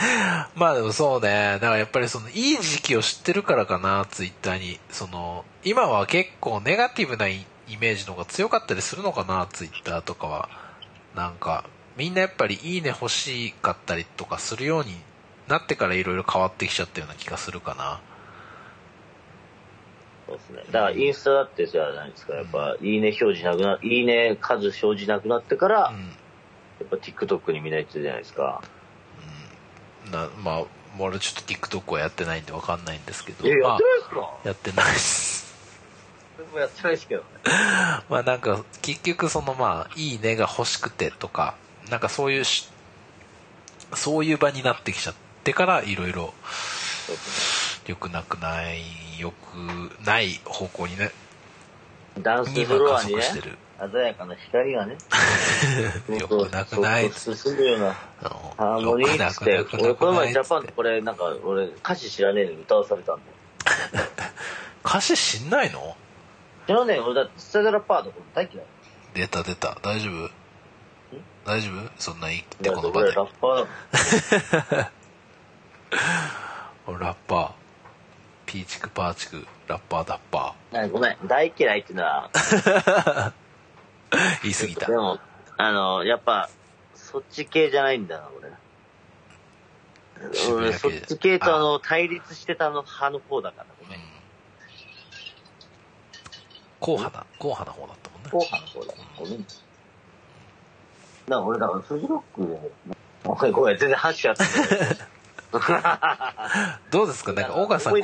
まあでもそうね。だからやっぱりそのいい時期を知ってるからかな、ツイッターに。その、今は結構ネガティブなイイメージの方が強かったりするのかな、ツイッターとかは。なんか、みんなやっぱりいいね欲しかったりとかするようになってからいろいろ変わってきちゃったような気がするかな。そうですね。だからインスタだってじゃないですか。やっぱ、いいね表示なくな、いいね数表示なくなってから、うん。やっぱ TikTok にみんな言ってるじゃないですか。なまあ、俺ちょっと TikTok はやってないんでわかんないんですけど。え、やまあってないですか？やってないです。僕もやってないですけどね。まあなんか結局そのまあいいねが欲しくてとかなんかそういうしそういう場になってきちゃってからいろいろそうです良くなくない良くない方向にね。ねダンスにフロアにね、鮮やかな光がね、良くなくない進むようなハーモニーって、俺この前ジャパンでこれなんか俺歌詞知らねえのに歌わされたんで。歌詞知んないの？知らねえよ。俺だってスタジャラパーと大嫌い。出た出た。大丈夫？大丈夫？そんな言ってだこの場で。ラッパーだもん。ラッパーピーチクパーチクラッパーダッパあごめん、大嫌いっていうのは、ー 言い過ぎた。でも、あの、やっぱ、そっち系じゃないんだな、俺。俺、そっち系とあの、対立してたの派の方だから、ごめん。硬派な硬派な方だったもんね。後派の方だごめん。だから俺、だから、フジロックで、ごめん、ごめん、全然話があった。どうですか？なんか、大川さんこ。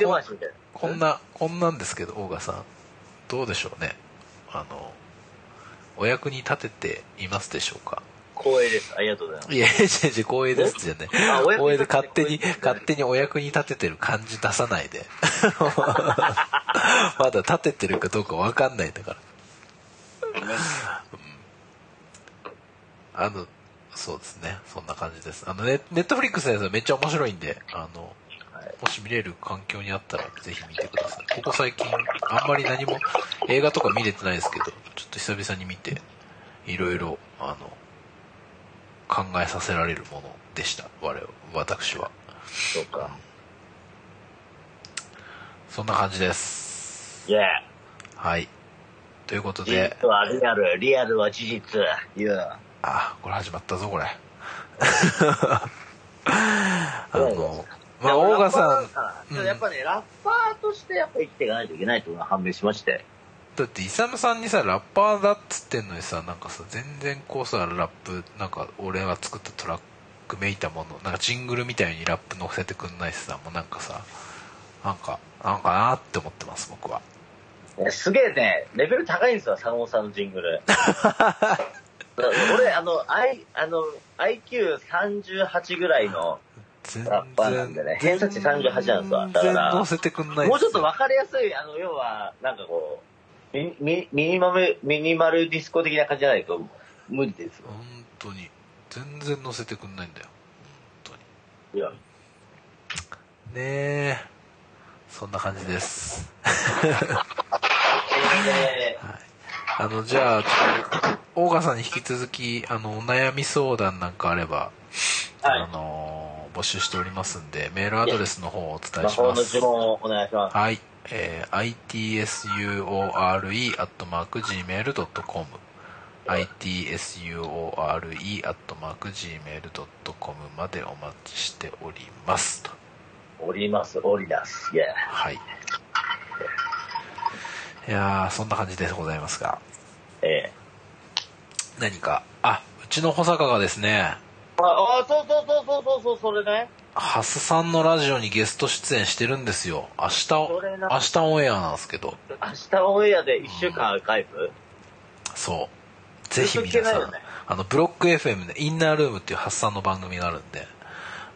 こんな、こんなんですけど、大川さん。どうでしょうね？あの、お役に立てていますでしょうか？光栄です。ありがとうございます。いや、違う違う、光栄ですじゃね。光栄で勝手に、勝手にお役に立ててる感じ出さないで。まだ立ててるかどうかわかんないんだから。あの、そうですね。そんな感じです。あのね、ネットフリックスのやつはめっちゃ面白いんで、あの、はいもし見れる環境にあったらぜひ見てください。ここ最近、あんまり何も映画とか見れてないですけど、ちょっと久々に見て、いろいろ、あの、考えさせられるものでした。我々、私は。そうか。そんな感じです。イェーはい。ということ事で、実はリアル、リアルは事実。あ、これ始まったぞ、これ。あの、まあ、オーガさん、うんやっぱね、ラッパーとしてやっぱ生きていかないといけないというのが判明しまして。だって、イサムさんにさ、ラッパーだっつってんのにさ、なんかさ、全然こうさ、ラップ、なんか、俺が作ったトラックめいたもの、なんかジングルみたいにラップ乗せてくんないしさ、もうなんかさ、なんか、なんかなって思ってます、僕は。ねすげえね、レベル高いんですよ、坂本さんのジングル。俺、あの、I、あの、IQ38 ぐらいの、全ラッパーなんでね偏差値38なんですわだ全からもうちょっとわ分かりやすい、あの、要は、なんかこう、ミミミニマム、ミニマルディスコ的な感じじゃないと無理ですよ。本当に。全然乗せてくんないんだよ。本当に。いや、ねえ。そんな感じです。えあの、じゃあ、オーガさんに引き続き、あの、お悩み相談なんかあれば、はいあの、募集しておりますんで、メールアドレスの方をお伝えしますお願いします。はい。えー、itsure.gmail.com itsure.gmail.com までお待ちしておりますと。おります、おります。イェーはい。いやー、そんな感じでございますが、え何か、あ、うちの保坂がですね、ー、あ、あ、そうそうそうそうそうそう、それね。ハスさんのラジオにゲスト出演してるんですよ。明日、明日オンエアなんですけど、明日オンエアで1週間アーカイブ、そう。ぜひ皆さん、ね。あの、ブロック FM で、インナールームっていうハスさんの番組があるんで、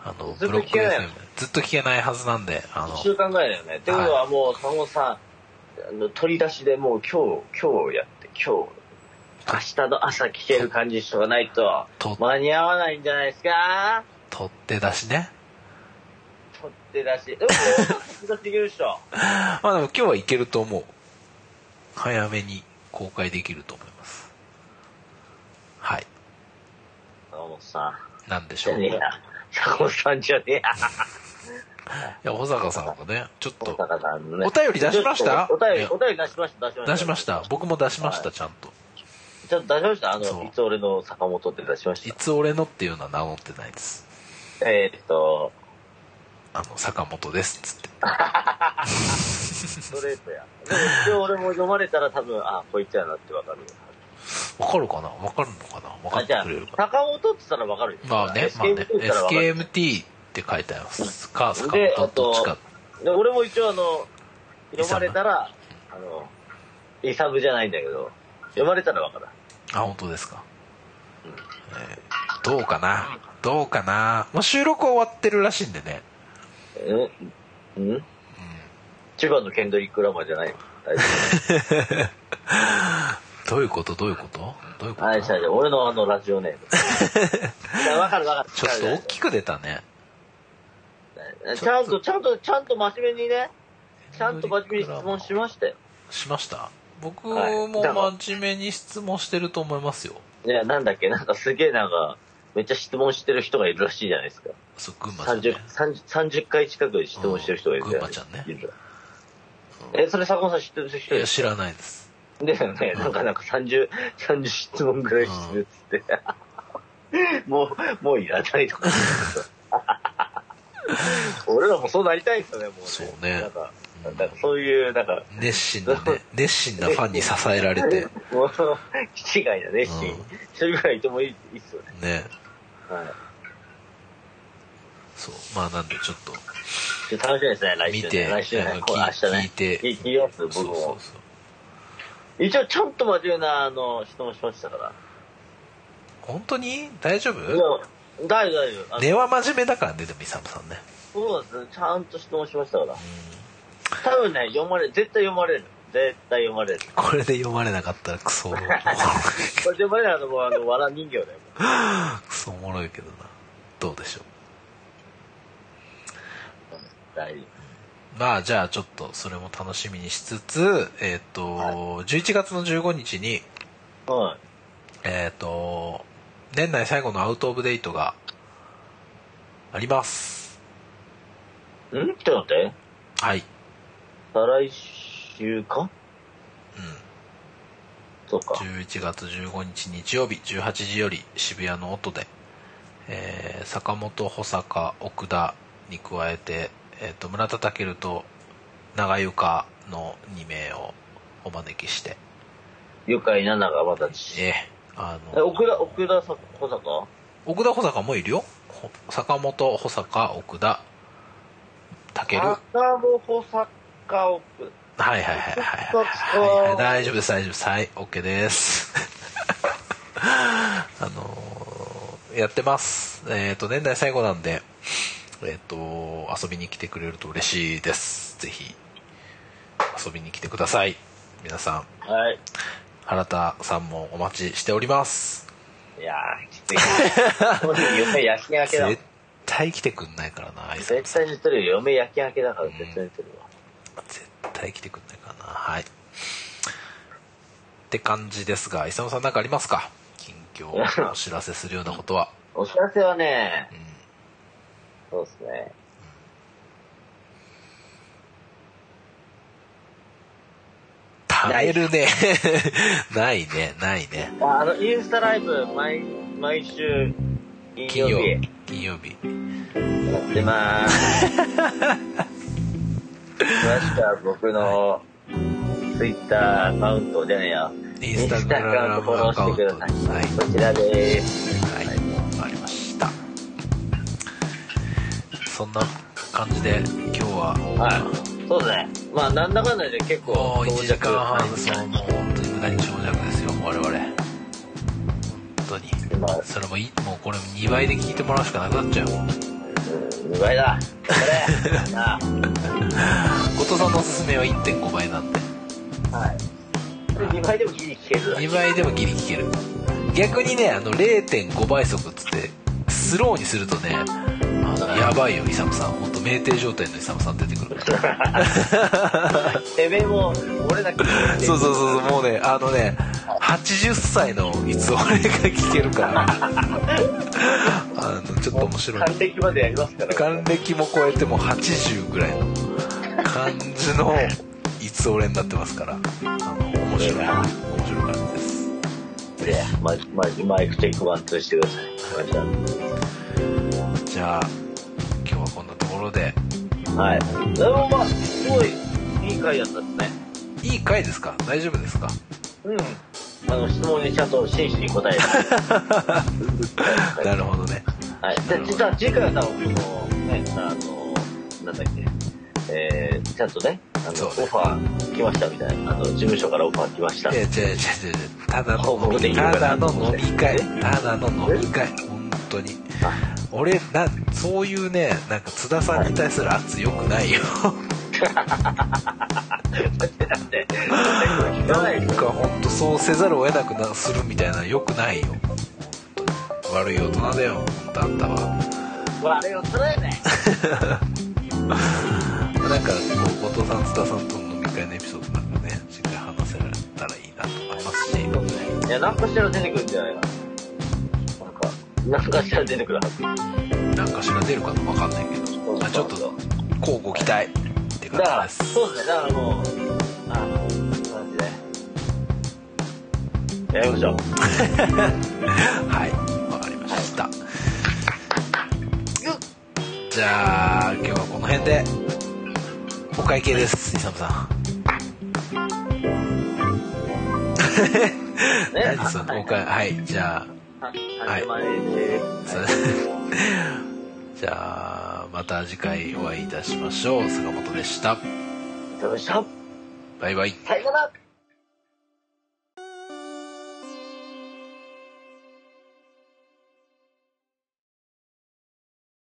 あの、ブロック FM ずっと聞けないはずなんで、あの1、週間ぐらいだよね。ってことはもう、坂本さん、あの取り出しでもう今日、今日やって、今日、明日の朝聞ける感じにしとかないと、と、間に合わないんじゃないですか？取って出しね。取って出し。でも、取って出しできるでしょ。まあでも今日はいけると思う。早めに公開できると思います。はい。坂本さん。なんでしょう。坂本さんじゃねえや。や、保坂さんがね、ちょっと、ね。お便り出しました？お便り、お便り出しました、出しました。出しました。僕も出しました、はいちゃんと。ちょっと出しましたあの、いつ俺の坂本って出しましいた。つ俺のっていうのは名乗ってないです。えーっと、あの、坂本です、つって。ストレートや。でも一応俺も読まれたら多分、あ、こいつやなってわかるよ。わかるかな？わかるのかな？わかあ、ってくれるか、な？坂本って言ったらわかるよ。まあね、まあね。SKMT って書いてあります。か、坂で本どっちか。で俺も一応あの、読まれたら、あの、イサムじゃないんだけど、読まれたらわかる。あ、本当ですか。えーどうかなどうかなもう収録終わってるらしいんでね。うん？うん？千葉のケンドリック・ラマーじゃない？よ。大丈どういうこと？どういうこと？どういう夫。こと？はい、じゃあ俺のあのラジオネーム。わかるわかる。ちょっと大きく出たね。ちゃんと、ちゃんと、ちゃんと真面目にね、ちゃんと真面目に質問しましたよ。しました？僕はいも真面目に質問してると思いますよ。いや、なんだっけ、なんかすげえなんか、めっちゃ質問してる人がいるらしいじゃないですか。そう、群馬ちゃん、30ね。、30 30回近く質問してる人がいるじゃないですか。うん群馬ちゃんねえ、それ坂本さん知ってる人いや、です知らないです。だよね。なんかなんか30、30質問ぐらいしてるっつって。もう、もういらないとか。俺らもそうなりたいですよね、もうね。そうねなんか、なんかそういう、なんか、熱心なね、熱心なファンに支えられて、もう、気違いな熱心。うん一人ぐらいいてもいいいいっすよね。ね。はい。そう。まあなんでちょっと、ちょっと楽しみですね、来週、ね。見て来週ね明日ね。聞いて聞聞きます、僕そうも。そうそう。一応、ちゃんと真面目な、あの、質問しましたから。本当に？大丈夫？大丈夫、大丈夫。根は真面目だからね、でもイサムさんね。そうですね、ちゃんと質問しましたから。多分ね、読まれる、絶対読まれる。絶対読まれる。これで読まれなかったらクソ、これ読まれないのもう、あの、わら人形だよ。クソおもろいけどな。どうでしょう。大事。まあじゃあちょっとそれも楽しみにしつつ、えっ、と、は11月の15日に、はえっ、と、年内最後のアウトオブデートがあります。ちょっと待って。はい。再来週か？うん。そうか。11月15日日曜日18時より渋谷の音で、えー坂本保坂奥田に加えて、えー、と村田健と長湯香の2名をお招きして、愉快な長私。えーあえ、の奥田、奥田さ、小坂？奥田保坂もいるよ。ほ坂本保坂奥田健は坂本坂奥。いはいはいはいはいはい。はい大丈夫です大丈夫です。はい OK です。あのーやってます。えっ、と年内最後なんでえっ、と遊びに来てくれると嬉しいです。ぜひ遊びに来てください。皆さん。はい。原田さんもお待ちしておりますいやー、きつい。嫁焼き明けだ。絶対来てくんないからな挨絶拶対ってるよ。嫁焼き明けだから絶対てるわ。絶対来てくんないからなはいって感じですが勇さん何かありますか？近況をお知らせするようなことは お知らせはねう、んそうですね。耐えるねないねないねあの、インスタライブ、毎、毎週、金金曜曜日金曜日やってまーす。詳しくは僕の、ツイッターアカウントじゃねえよ。インスタグラムフォローしてください。はいこちらでーす。はいわかりましたそんな感じで今日ははい。そうね。まあ、なんだかんだで結構、もう1時間半そうもう本当に無駄に長尺ですよ我々本当に今、それもいもうこれ2倍で聞いてもらうしかなくなっちゃうもん2倍だ。これ。な後藤さんのおすすめは1.5倍なんであ。はい。これ2倍でもギリ聞ける。2倍でもギリ聞ける逆にねあの0.5倍速っつってスローにするとねやばいよイサムさん。本当酩酊状態のイサムさん出てくる てめえも、俺だけそうそうそうそうもうねあのね80歳のいつ俺が聞けるから。あのちょっと面白い。還暦までやりますから。還暦も超えても80ぐらいの感じのいつ俺になってますから。あの面白い。面白い感じです。で、ま、ま、マイクテイクワンツーしてください。じゃあで。はい。でもまあ、すごい、いい回だったですね。いい回ですか？大丈夫ですか？うん。あの、質問にちゃんと真摯に答える。なるほどね。はい。で、実は次回は多分、この、ね、あの、なんだっけ、えー、ちゃんとね、あの、オファー来ましたみたいな、あの、事務所からオファー来ました。い。や違う違う違う。ただ報の飲み告できるかただの飲み会。えただの飲み会。本当に俺なそういうねなんか津田さんに対する圧よくないよなんか本当そうせざるを得なくなするみたいなのよくないよ悪い大人だよ本当あんたは悪い大人だよね。なんか後藤さん津田さんとの飲み会のエピソードなんかねしっかり話せられたらいいなと思いますし。いや、何かしら出てくるんじゃないかな。何かしら出てくるはず。何かしら出るかわかんないけど、まあ、ちょっと交互期待って感じですそうですね。だからもう、あの、感じで。やりましょう。はいわかりました、じゃあ今日はこの辺でお会計ですイサムさんね。何そのお会はいじゃあはい。じゃあまた次回お会いいたしましょう。坂本でした。バイバイ。さよなら